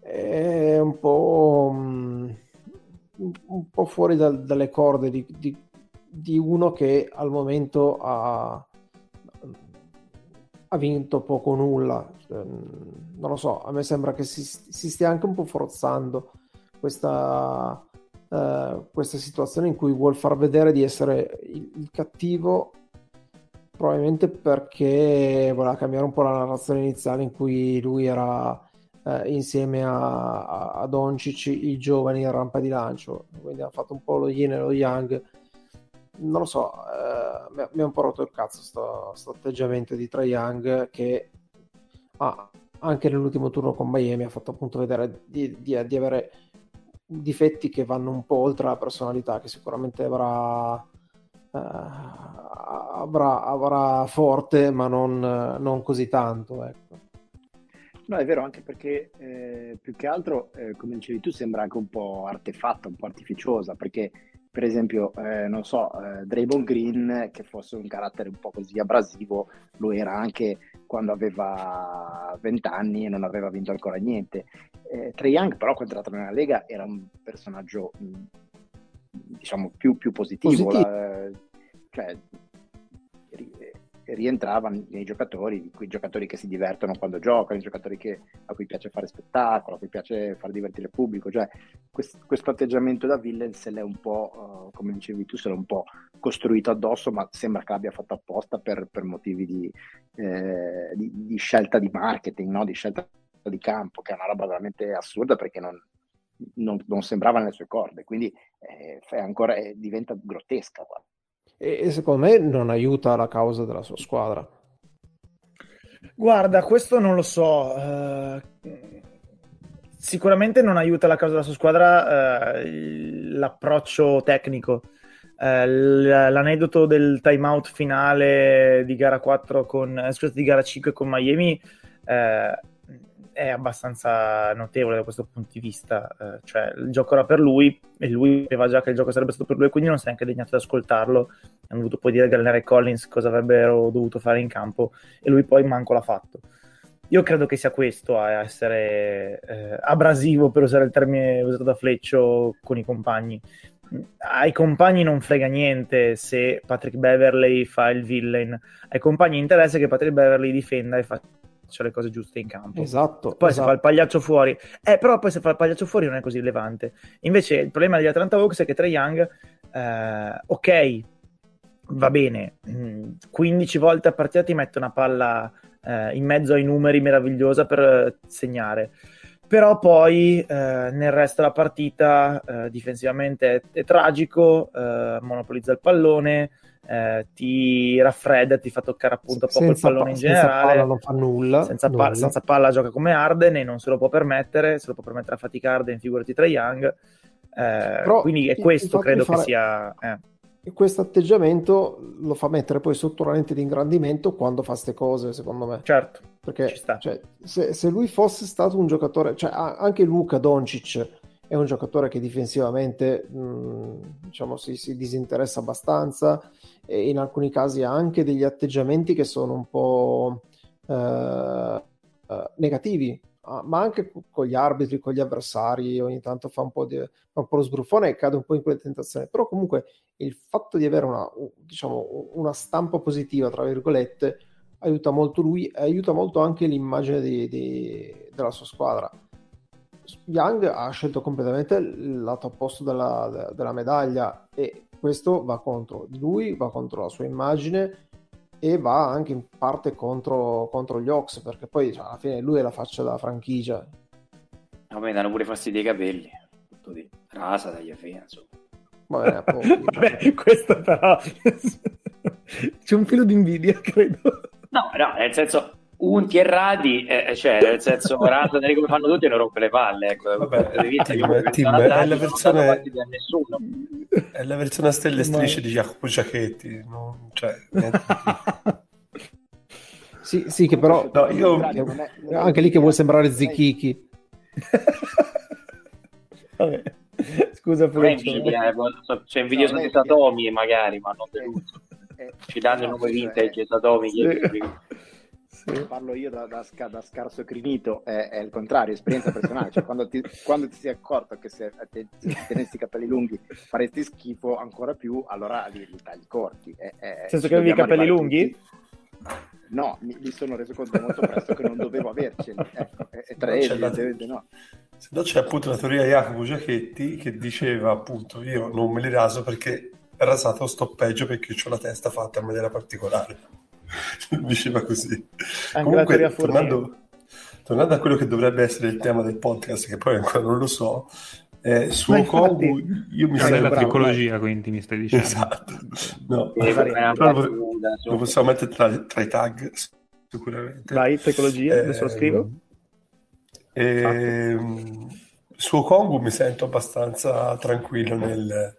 è un po', um, un po fuori dal, dalle corde di, di, di, uno che al momento ha, ha vinto poco o nulla. Cioè, non lo so, a me sembra che si, si stia anche un po' forzando questa uh, questa situazione in cui vuol far vedere di essere il, il cattivo probabilmente perché voleva cambiare un po' la narrazione iniziale in cui lui era eh, insieme a, a, a Doncic i giovani in rampa di lancio. Quindi ha fatto un po' lo yin e lo yang. Non lo so, eh, mi ha un po' rotto il cazzo questo atteggiamento di Trae Young che ah, anche nell'ultimo turno con Miami ha fatto appunto vedere di, di, di, avere difetti che vanno un po' oltre la personalità che sicuramente avrà, eh, avrà, avrà, forte ma non, non così tanto ecco. No, è vero, anche perché eh, più che altro, eh, come dicevi tu, sembra anche un po' artefatta, un po' artificiosa, perché per esempio, eh, non so, eh, Draymond Green, che fosse un carattere un po' così abrasivo, lo era anche quando aveva 20 anni e non aveva vinto ancora niente. Eh, Trey Young, però, quando è entrato nella Lega, era un personaggio, mh, diciamo, più, più positivo. positivo. La, eh, cioè, rientrava nei giocatori, quei giocatori che si divertono quando giocano, i giocatori che, a cui piace fare spettacolo, a cui piace far divertire il pubblico. Cioè, quest, questo atteggiamento da villain se l'è un po', uh, come dicevi tu, se l'è un po' costruito addosso, ma sembra che l'abbia fatto apposta per, per motivi di, eh, di, di, scelta di marketing, no? di scelta di campo, che è una roba veramente assurda perché non, non, non sembrava nelle sue corde, quindi eh, ancora, eh, diventa grottesca. Guarda e, e secondo me non aiuta la causa della sua squadra. Guarda, questo non lo so. Uh, sicuramente non aiuta la causa della sua squadra uh, l'approccio tecnico. Uh, l'aneddoto del timeout finale di gara 4 con scusate, di gara 5 con Miami è abbastanza notevole da questo punto di vista. Eh, cioè, il gioco era per lui e lui sapeva già che il gioco sarebbe stato per lui, quindi non si è neanche degnato di ascoltarlo. Hanno dovuto poi dire a Gallinari e Collins cosa avrebbero dovuto fare in campo e lui poi manco l'ha fatto. Io credo che sia questo a essere eh, abrasivo, per usare il termine usato da Fleccio, con i compagni. Ai compagni non frega niente se Patrick Beverley fa il villain, ai compagni interessa che Patrick Beverley difenda e faccia faccia le cose giuste in campo. Esatto. Poi esatto. se fa il pagliaccio fuori, eh, però poi se fa il pagliaccio fuori non è così rilevante. Invece il problema degli Atlanta Hawks è che Trae Young, eh, ok, va bene, 15 mm, volte a partita ti mette una palla eh, in mezzo ai numeri meravigliosa per segnare. Però poi eh, nel resto della partita eh, difensivamente è, è tragico, eh, monopolizza il pallone, eh, ti raffredda, ti fa toccare appunto poco il pallone in generale. Senza palla non fa nulla. Senza, nulla. senza, palla gioca come Arden e non se lo può permettere, se lo può permettere a fatica Arden, figurati tra Young. Eh, Però, quindi è questo credo fare... che sia... Eh. E questo atteggiamento lo fa mettere poi sotto la lente di ingrandimento quando fa queste cose, secondo me. Certo. Perché cioè, se, se, lui fosse stato un giocatore, cioè anche Luca Doncic è un giocatore che difensivamente mh, diciamo, si, si, disinteressa abbastanza e in alcuni casi ha anche degli atteggiamenti che sono un po' eh, eh, negativi ah, ma anche con gli arbitri, con gli avversari, ogni tanto fa un po', di, fa un po' lo sbruffone e cade un po' in quelle tentazioni. Però comunque il fatto di avere una, diciamo, una stampa positiva, tra virgolette, aiuta molto lui e aiuta molto anche l'immagine di, di, della sua squadra. Young ha scelto completamente il lato opposto della, della medaglia e questo va contro lui, va contro la sua immagine e va anche in parte contro, contro gli Ox perché poi cioè, alla fine lui è la faccia della franchigia. A me danno pure fastidio i capelli, tutto di rasa, taglia fine, insomma. Vabbè, Vabbè, <laughs> questo però <laughs> c'è un filo di invidia, credo. No, no, nel senso, unti e radi, eh, cioè nel senso <laughs> rasano come fanno tutti e non rompe le palle. Ecco. Vabbè, vita, Tim, Tim, è, la versione, è la versione a stelle e strisce di Jacopo Giachetti. No? Cioè, <laughs> sì, sì, che però no, io... anche lì che vuole sembrare Zichichi. <laughs> Vabbè. Scusa, Freccio. C'è invidia su Tatomi magari, ma non. Ci danno il nome vintage Tatomi. Sì sì. parlo io da, da, da scarso crinito, è, è, il contrario, esperienza personale. Cioè, quando, ti, quando, ti, sei accorto che se, te, se tenessi i capelli lunghi faresti schifo ancora più, allora li, li tagli corti. È, è, Nel senso che avevi i capelli lunghi? Tutti. No, mi, mi, sono reso conto molto presto che non dovevo averceli. Ecco, e, e tre evidentemente no. Se no c'è appunto la teoria di Jacopo Giachetti che diceva appunto io non me li raso perché rasato sto peggio perché ho la testa fatta in maniera particolare. <laughs> diceva così. Anche Comunque, tornando, tornando, a quello che dovrebbe essere il tema del podcast, che poi ancora non lo so, Eh, suo Kongu, io mi è la bravo, tricologia, quindi mi stai dicendo. Esatto. No, Eh, però lo, su- lo possiamo mettere tra, tra i tag, sicuramente. Vai, tecnologia, adesso lo Eh, scrivo. ehm, su Kongu mi sento abbastanza tranquillo nel,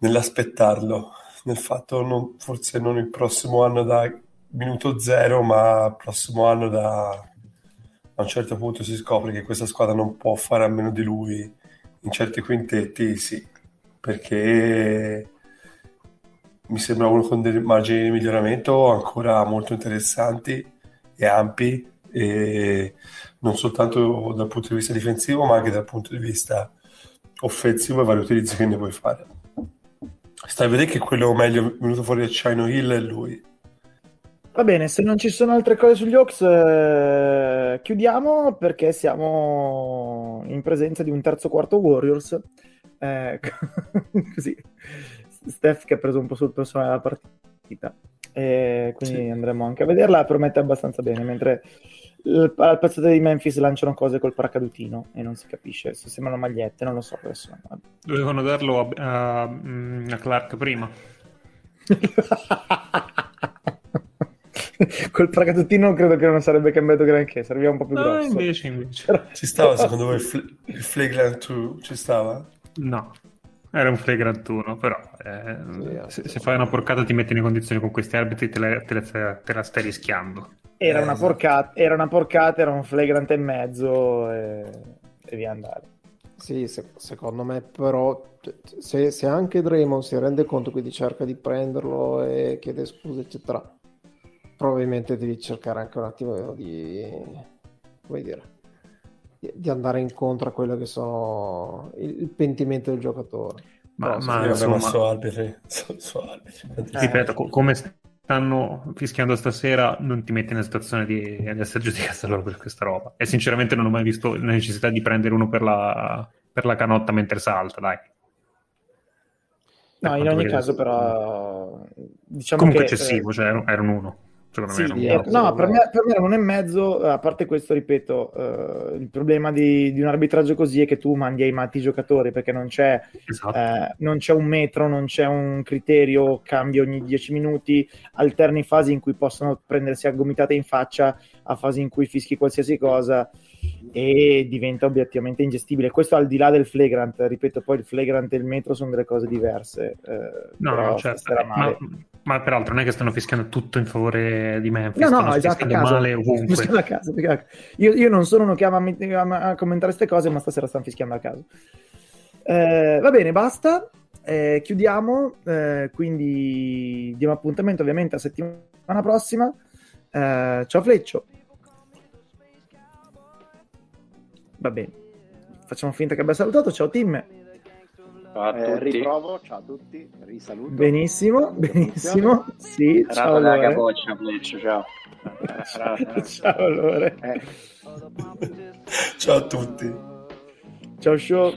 nell'aspettarlo, nel fatto non- forse non il prossimo anno da minuto zero, ma il prossimo anno da a un certo punto si scopre che questa squadra non può fare a meno di lui in certi quintetti, sì, perché mi sembra uno con dei margini di miglioramento ancora molto interessanti e ampi, e non soltanto dal punto di vista difensivo, ma anche dal punto di vista offensivo e vari utilizzi che ne puoi fare. Stai a vedere che quello meglio venuto fuori da Chino Hill è lui. Va bene, se non ci sono altre cose sugli Hawks, eh, chiudiamo perché siamo in presenza di un terzo quarto Warriors. Eh, <laughs> così, Steph che ha preso un po' sul personale della partita. E quindi Sì. andremo anche a vederla. Promette abbastanza bene. Mentre il- al pezzo di Memphis lanciano cose col paracadutino e non si capisce se sembrano magliette, non lo so. Adesso. Dovevano darlo a, a- a Clark prima. <laughs> Col paracadutino credo che non sarebbe cambiato granché, serviva un po' più No, grosso. invece, invece. Ci stava secondo voi il, fl- il Flagrant 2? Ci stava? No, era un flagrantuno, però eh, Sì, se, se fai una porcata ti metti in condizioni con questi arbitri te la, te la- te la stai rischiando. Era Eh, una, porcata, era una porcata, era un flagrante e mezzo e, e via andare. Sì, se- secondo me però se, se anche Draymond si rende conto, quindi cerca di prenderlo e chiede scuse, eccetera, probabilmente devi cercare anche un attimo di, come dire, di, di andare incontro a quello che sono il, il pentimento del giocatore. Ma, Però, ma, insomma, ma so arbitri. So, so arbitri. ripeto, co- come stanno fischiando stasera, non ti metti nella situazione di, di essere giudicato loro per questa roba. E sinceramente non ho mai visto la necessità di prendere uno per la, per la canotta mentre salta, dai. No, in ogni caso però diciamo Comunque che... eccessivo, cioè era era un uno. Secondo Sì, me eh, uno. no, per me, per me era un e mezzo, a parte questo, ripeto, eh, il problema di, di un arbitraggio così è che tu mandi ai matti i giocatori perché non c'è, Esatto. eh, non c'è un metro, non c'è un criterio, cambia ogni 10 minuti, alterni fasi in cui possono prendersi a gomitate in faccia, a fasi in cui fischi qualsiasi cosa e diventa obiettivamente ingestibile. Questo al di là del flagrant, ripeto, poi il flagrant e il metro sono delle cose diverse. eh, No, no, certo. Ma, ma peraltro non è che stanno fischiando tutto in favore di Memphis, No, no, stanno esatto, fischiando male ovunque. Caso, Io, io non sono uno che ama, ama- a commentare queste cose, ma stasera stanno fischiando a caso. Eh, va bene, basta. Eh, chiudiamo. eh, quindi diamo appuntamento ovviamente a settimana prossima. Eh, ciao Fleccio. Va bene. Facciamo finta che abbia salutato. Ciao Tim. Ciao a Eh, riprovo, ciao a tutti, risaluto. Benissimo, Saluto benissimo. Sì, ciao Fleccio, ciao. <laughs> Ciao Lore. Eh, Ciao a tutti. Ciao Show.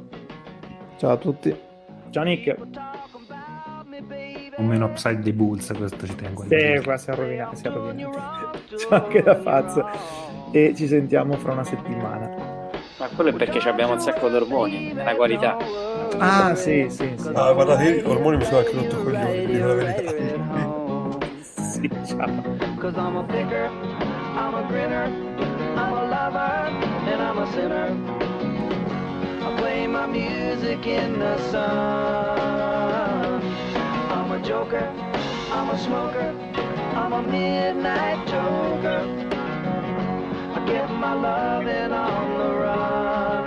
Ciao a tutti. Ciao Nick. O meno upside dei Bulls, questo ci tengo Sì, qua siamo rovinati, siamo rovinati. <laughs> C'è anche da Faz. E ci sentiamo fra una settimana. Ma quello è perché ci abbiamo un sacco di ormoni, è una qualità. Ah, sì, sì, sì. Ah, guardate, io ormoni mi sono anche rotto coglioni, dico la verità. Sì, ciao. Cause I'm a thinker, I'm a grinner, I'm a lover, and I'm a sinner. I play my music in the sun. I'm a joker, I'm a smoker, I'm a midnight joker. Get my loving on the run.